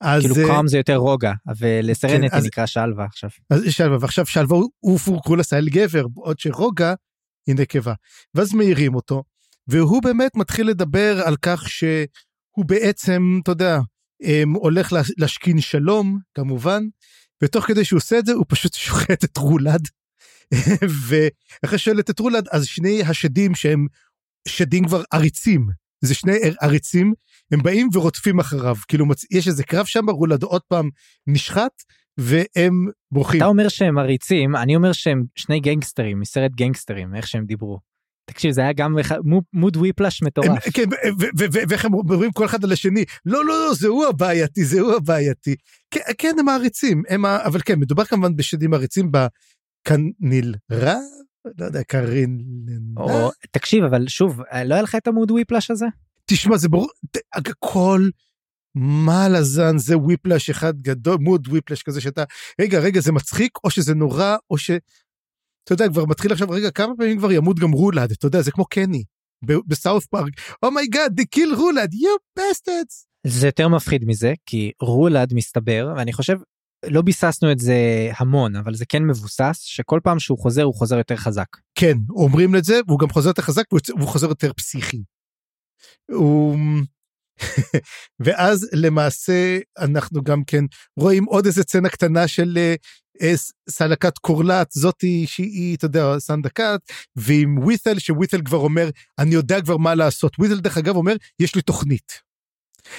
אז, כאילו אה, קאם זה יותר רוגע ולסרנטי כן, אז- נקרא שלווה עכשיו. אז שלווה, ועכשיו שלווה הוא, הוא פורקול הסייל גבר, בעוד שרוגע היא נקבה. ואז מעירים אותו, והוא באמת מתחיל לדבר על כך שהוא בעצם, אתה יודע, אמ, הולך להש- להשכין שלום, כמובן, ותוך כדי שהוא עושה את זה, הוא פשוט שוחט את רולד. ואחרי שואלת את רולד, אז שני השדים שהם שדים כבר עריצים, זה שני עריצים, הם באים ורודפים אחריו. כאילו מצ- יש איזה קרב שם, רולד עוד פעם נשחט, והם בורחים. אתה אומר שהם עריצים אני אומר שהם שני גנגסטרים מסרט גנגסטרים איך שהם דיברו. תקשיב זה היה גם מוד וויפלש הם, מטורף. כן, ו- ו- ואיך הם מדברים כל אחד על השני, לא, לא, לא, זה הוא הבעייתי, זה הוא הבעייתי. כן, כן, הם מעריצים, הם. אבל כן, מדובר כמובן בשדים מעריצים בקניל רע, לא יודע, קרין... תקשיב אבל שוב לא היה לך את ה mood whiplash הזה? תשמע, זה ברור, הכל, מלאזן, זה whiplash אחד גדול, mood whiplash כזה שאתה, רגע, רגע, זה מצחיק, או שזה נורא, או ש... אתה יודע, כבר מתחיל עכשיו, רגע, כמה פעמים כבר ימות גם רולד, אתה יודע, זה כמו קני, ב South Park, oh my god, they kill רולד, you bastards. זה יותר מפחיד מזה כי רולד מסתבר ואני חושב לא ביססנו את זה המון אבל זה כן מבוסס שכל פעם שהוא חוזר הוא חוזר יותר חזק. כן, אומרים את זה, והוא גם חוזר יותר חזק, והוא חוזר יותר פסיכי. הוא... ואז למעשה אנחנו גם כן רואים עוד איזה סצנה קטנה של אה, אה, סלקת קורלט, זאתי שהיא, אתה יודע, סנדקת, ועם ווית'ל, שווית'ל כבר אומר, אני יודע כבר מה לעשות. ווית'ל דרך אגב אומר, יש לי תוכנית.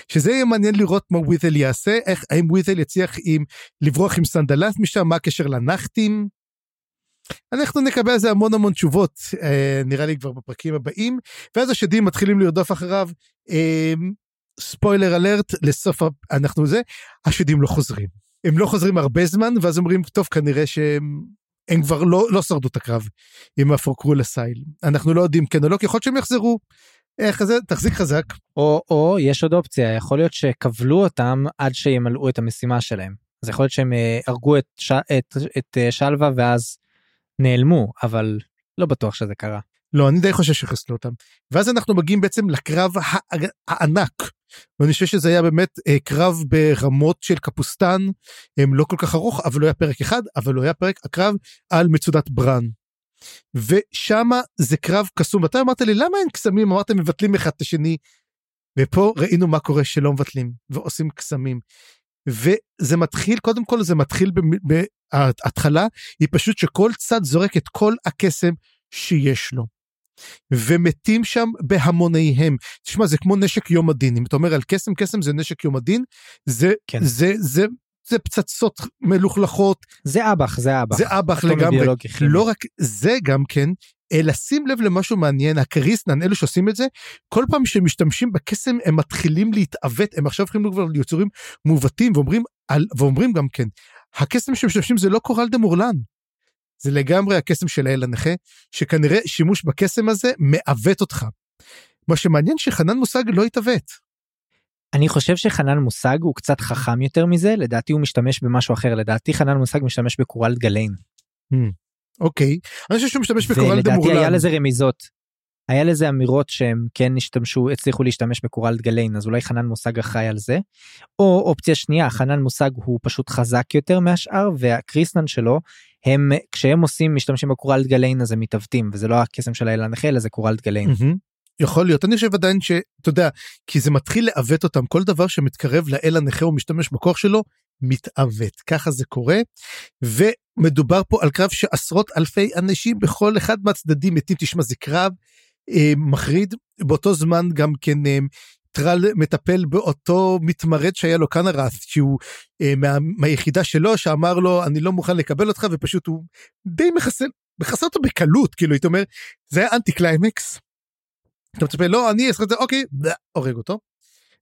שזה יהיה מעניין לראות מה ווית'ל יעשה, איך, האם ווית'ל יצליח עם, לברוח עם סנדלת משם, מה הקשר לנחתים. אנחנו נקבל על זה המון המון תשובות, אה, נראה לי כבר בפרקים הבאים, ואז השדים מתחילים לרדוף אחריו. אה, ספוילר אלרט, לסוף ה- אנחנו זה, השדים לא חוזרים. הם לא חוזרים הרבה זמן, ואז אומרים, טוב, כנראה שהם הם כבר לא, לא שרדו את הקרב עם הפורקרול הסייל. אנחנו לא יודעים כן או לא, כי יכול להיות שהם יחזרו. איך זה, תחזיק חזק. או או יש עוד אופציה יכול להיות שכבלו אותם עד שימלאו את המשימה שלהם. אז יכול להיות שהם אה, הרגו את, ש... את, את אה, שלווה ואז נעלמו אבל לא בטוח שזה קרה. לא, אני די חושב שחיסלו אותם. ואז אנחנו מגיעים בעצם לקרב הע- הענק. ואני חושב שזה היה באמת אה, קרב ברמות של קפוסטן, הם לא כל כך ארוך, אבל לא היה פרק אחד, אבל לא היה פרק הקרב על מצודת ברן. ושמה זה קרב קסום, ואתה אמרת לי למה אין קסמים, אמרת מבטלים אחד את השני. ופה ראינו מה קורה שלא מבטלים ועושים קסמים. וזה מתחיל, קודם כל זה מתחיל בהתחלה, היא פשוט שכל צד זורק את כל הקסם שיש לו. ומתים שם בהמוניהם. תשמע, זה כמו נשק יום הדין. אם אתה אומר על קסם, קסם זה נשק יום הדין, זה, כן. זה, זה, זה פצצות מלוכלכות, זה אב"ח זה אב"ח. זה אב"ח לגמרי. לא רק זה גם כן, אלא שים לב למשהו מעניין, הקריסנן, אלו שעושים את זה, כל פעם שהם משתמשים בקסם הם מתחילים להתעוות, הם עכשיו הופכים כבר ליצורים מעוותים ואומרים, על, ואומרים גם כן, הקסם שהם משתמשים זה לא קורל דה מורלן. זה לגמרי הקסם של האל הנכה, שכנראה שימוש בקסם הזה מעוות אותך. מה שמעניין שחנן מושג לא התעוות. אני חושב שחנן מושג הוא קצת חכם יותר מזה לדעתי הוא משתמש במשהו אחר לדעתי חנן מושג משתמש בקורל גליין. אוקיי, אני חושב שהוא משתמש בקורלד לדעתי. היה לזה רמיזות. היה לזה אמירות שהם כן השתמשו הצליחו להשתמש בקורלד גליין אז אולי חנן מושג אחראי על זה. או אופציה שנייה חנן מושג הוא פשוט חזק יותר מהשאר והקריסנן שלו הם כשהם עושים משתמשים בקורלד גליין אז הם מתעוותים וזה לא הקסם של האל הנכה אלא זה קורלד גליין. יכול להיות. אני חושב עדיין שאתה יודע כי זה מתחיל לעוות אותם. כל דבר שמתקרב לאל הנכה הוא משתמש בכוח שלו מתעוות. ככה זה קורה. ומדובר פה על קרב שעשרות אלפי אנשים בכל אחד מהצדדים מתים. תשמע זה קרב אה, מחריד. באותו זמן גם כן אה, טרל מטפל באותו מתמרד שהיה לו קנרס שהוא אה, מה, מהיחידה שלו שאמר לו אני לא מוכן לקבל אותך ופשוט הוא די מחסל מחסל אותו בקלות כאילו הייתי אומר. זה היה אנטי קליימקס. אתה מצפה לא אני אעשה את זה אוקיי הורג אותו.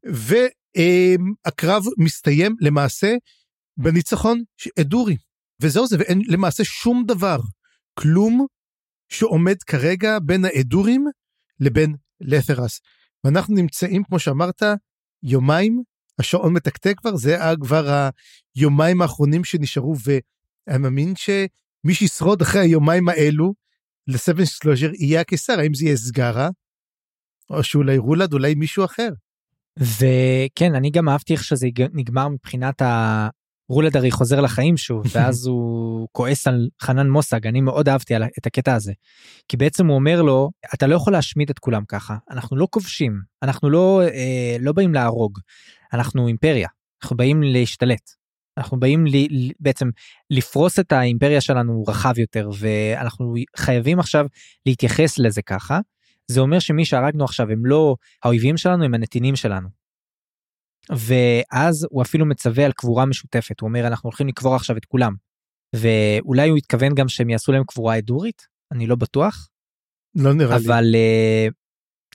והקרב מסתיים למעשה בניצחון אדורי וזהו זה ואין למעשה שום דבר כלום שעומד כרגע בין האדורים לבין לת'רס. ואנחנו נמצאים כמו שאמרת יומיים השעון מתקתק כבר זה כבר היומיים האחרונים שנשארו ואני מאמין שמי שישרוד אחרי היומיים האלו לסבן סלוז'ר יהיה הקיסר האם זה יהיה סגרה או שאולי רולד אולי מישהו אחר. וכן אני גם אהבתי איך שזה נגמר מבחינת ה... רולד הרי חוזר לחיים שוב ואז הוא כועס על חנן מוסג אני מאוד אהבתי על את הקטע הזה. כי בעצם הוא אומר לו אתה לא יכול להשמיד את כולם ככה אנחנו לא כובשים אנחנו לא אה, לא באים להרוג אנחנו אימפריה אנחנו באים להשתלט. אנחנו באים לי, בעצם לפרוס את האימפריה שלנו רחב יותר ואנחנו חייבים עכשיו להתייחס לזה ככה. זה אומר שמי שהרגנו עכשיו הם לא האויבים שלנו הם הנתינים שלנו. ואז הוא אפילו מצווה על קבורה משותפת הוא אומר אנחנו הולכים לקבור עכשיו את כולם. ואולי הוא התכוון גם שהם יעשו להם קבורה אדורית אני לא בטוח. לא נראה אבל, לי. אבל uh,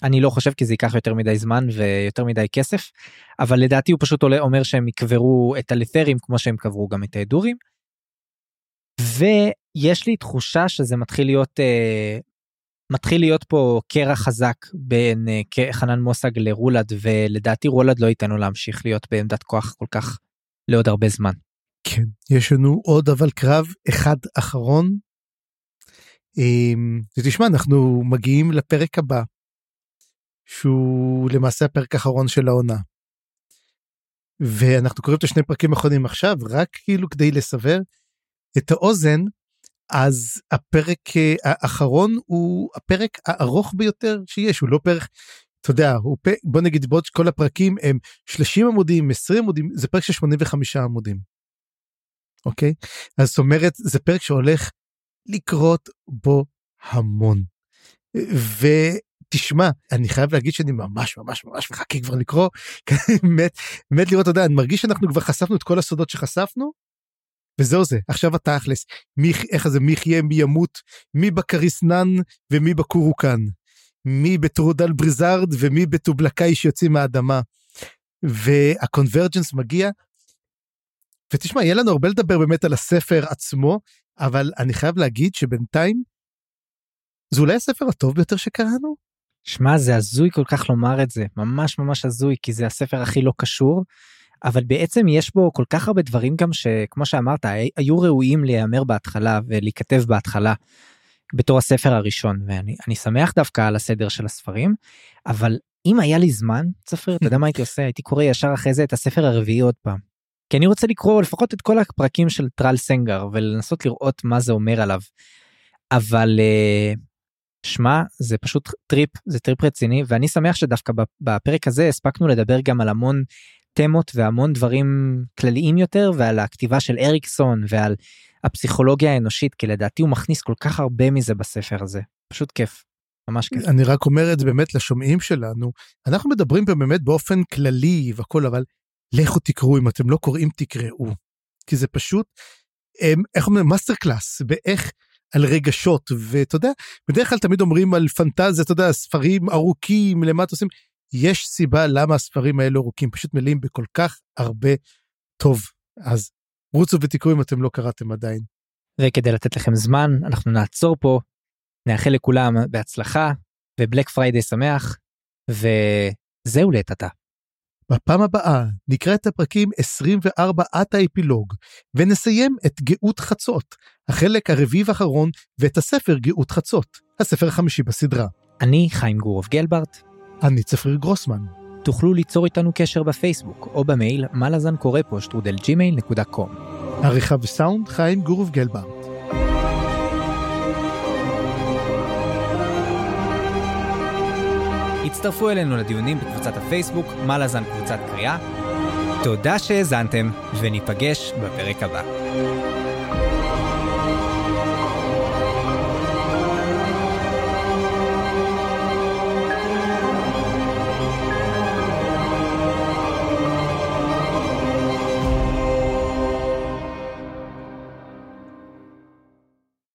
אני לא חושב כי זה ייקח יותר מדי זמן ויותר מדי כסף אבל לדעתי הוא פשוט עולה אומר שהם יקברו את הלת'רים כמו שהם קברו גם את האדורים. ויש לי תחושה שזה מתחיל להיות uh, מתחיל להיות פה קרע חזק בין uh, חנן מוסג לרולד ולדעתי רולד לא ייתן לו להמשיך להיות בעמדת כוח כל כך לעוד הרבה זמן. כן יש לנו עוד אבל קרב אחד אחרון. ותשמע אנחנו מגיעים לפרק הבא. שהוא למעשה הפרק האחרון של העונה. ואנחנו קוראים את השני פרקים האחרונים עכשיו רק כאילו כדי לסבר את האוזן אז הפרק אה, האחרון הוא הפרק הארוך ביותר שיש הוא לא פרק. אתה יודע הוא פ... בוא נגיד בעוד כל הפרקים הם 30 עמודים 20 עמודים זה פרק של 85 עמודים. אוקיי אז זאת אומרת זה פרק שהולך לקרות בו המון. ותשמע אני חייב להגיד שאני ממש ממש ממש מחכה כבר לקרוא מת מת לראות אתה יודע אני מרגיש שאנחנו כבר חשפנו את כל הסודות שחשפנו וזהו זה עכשיו התכלס מי איך זה מי יחיה מי ימות מי בקריסנן ומי בקורוקן מי בטרודל בריזארד ומי בטובלקאי שיוצאים מהאדמה. והקונברג'נס מגיע. ותשמע יהיה לנו הרבה לדבר באמת על הספר עצמו אבל אני חייב להגיד שבינתיים זה אולי הספר הטוב ביותר שקראנו. שמע זה הזוי כל כך לומר את זה ממש ממש הזוי כי זה הספר הכי לא קשור אבל בעצם יש בו כל כך הרבה דברים גם שכמו שאמרת היו ראויים להיאמר בהתחלה ולהיכתב בהתחלה בתור הספר הראשון ואני שמח דווקא על הסדר של הספרים אבל אם היה לי זמן צפיר אתה יודע מה הייתי עושה הייתי קורא ישר אחרי זה את הספר הרביעי עוד פעם. כי אני רוצה לקרוא לפחות את כל הפרקים של טרול סנגר ולנסות לראות מה זה אומר עליו. אבל אה, שמע זה פשוט טריפ זה טריפ רציני ואני שמח שדווקא בפרק הזה הספקנו לדבר גם על המון תמות והמון דברים כלליים יותר ועל הכתיבה של אריקסון ועל הפסיכולוגיה האנושית כי לדעתי הוא מכניס כל כך הרבה מזה בספר הזה. פשוט כיף. ממש כיף. אני רק אומר את זה באמת לשומעים שלנו. אנחנו מדברים באמת באופן כללי והכל אבל לכו תקראו אם אתם לא קוראים תקראו. כי זה פשוט הם, איך אומרים? masterclass באיך על רגשות. ואתה יודע בדרך כלל תמיד אומרים על פנטזיה אתה יודע ספרים ארוכים למה אתם עושים יש סיבה למה הספרים האלו ארוכים פשוט מלאים בכל כך הרבה טוב אז רוצו ותקראו אם אתם לא קראתם עדיין. וכדי לתת לכם זמן אנחנו נעצור פה נאחל לכולם בהצלחה וב Black Friday שמח וזהו לעת עתה. בפעם הבאה נקרא את הפרקים 24 עד האפילוג ונסיים את גאות חצות החלק הרביעי והאחרון ואת הספר גאות חצות הספר החמישי בסדרה. אני חיים גורוב גלברט. אני צפריר גרוסמן. תוכלו ליצור איתנו קשר בפייסבוק או במייל מלזן קורא פה שטרודל ג'ימייל נקודה com. עריכה וסאונד חיים גורוב גלברט. הצטרפו אלינו לדיונים בקבוצת הפייסבוק מה לזן קבוצת קריאה. תודה שהאזנתם, וניפגש בפרק הבא.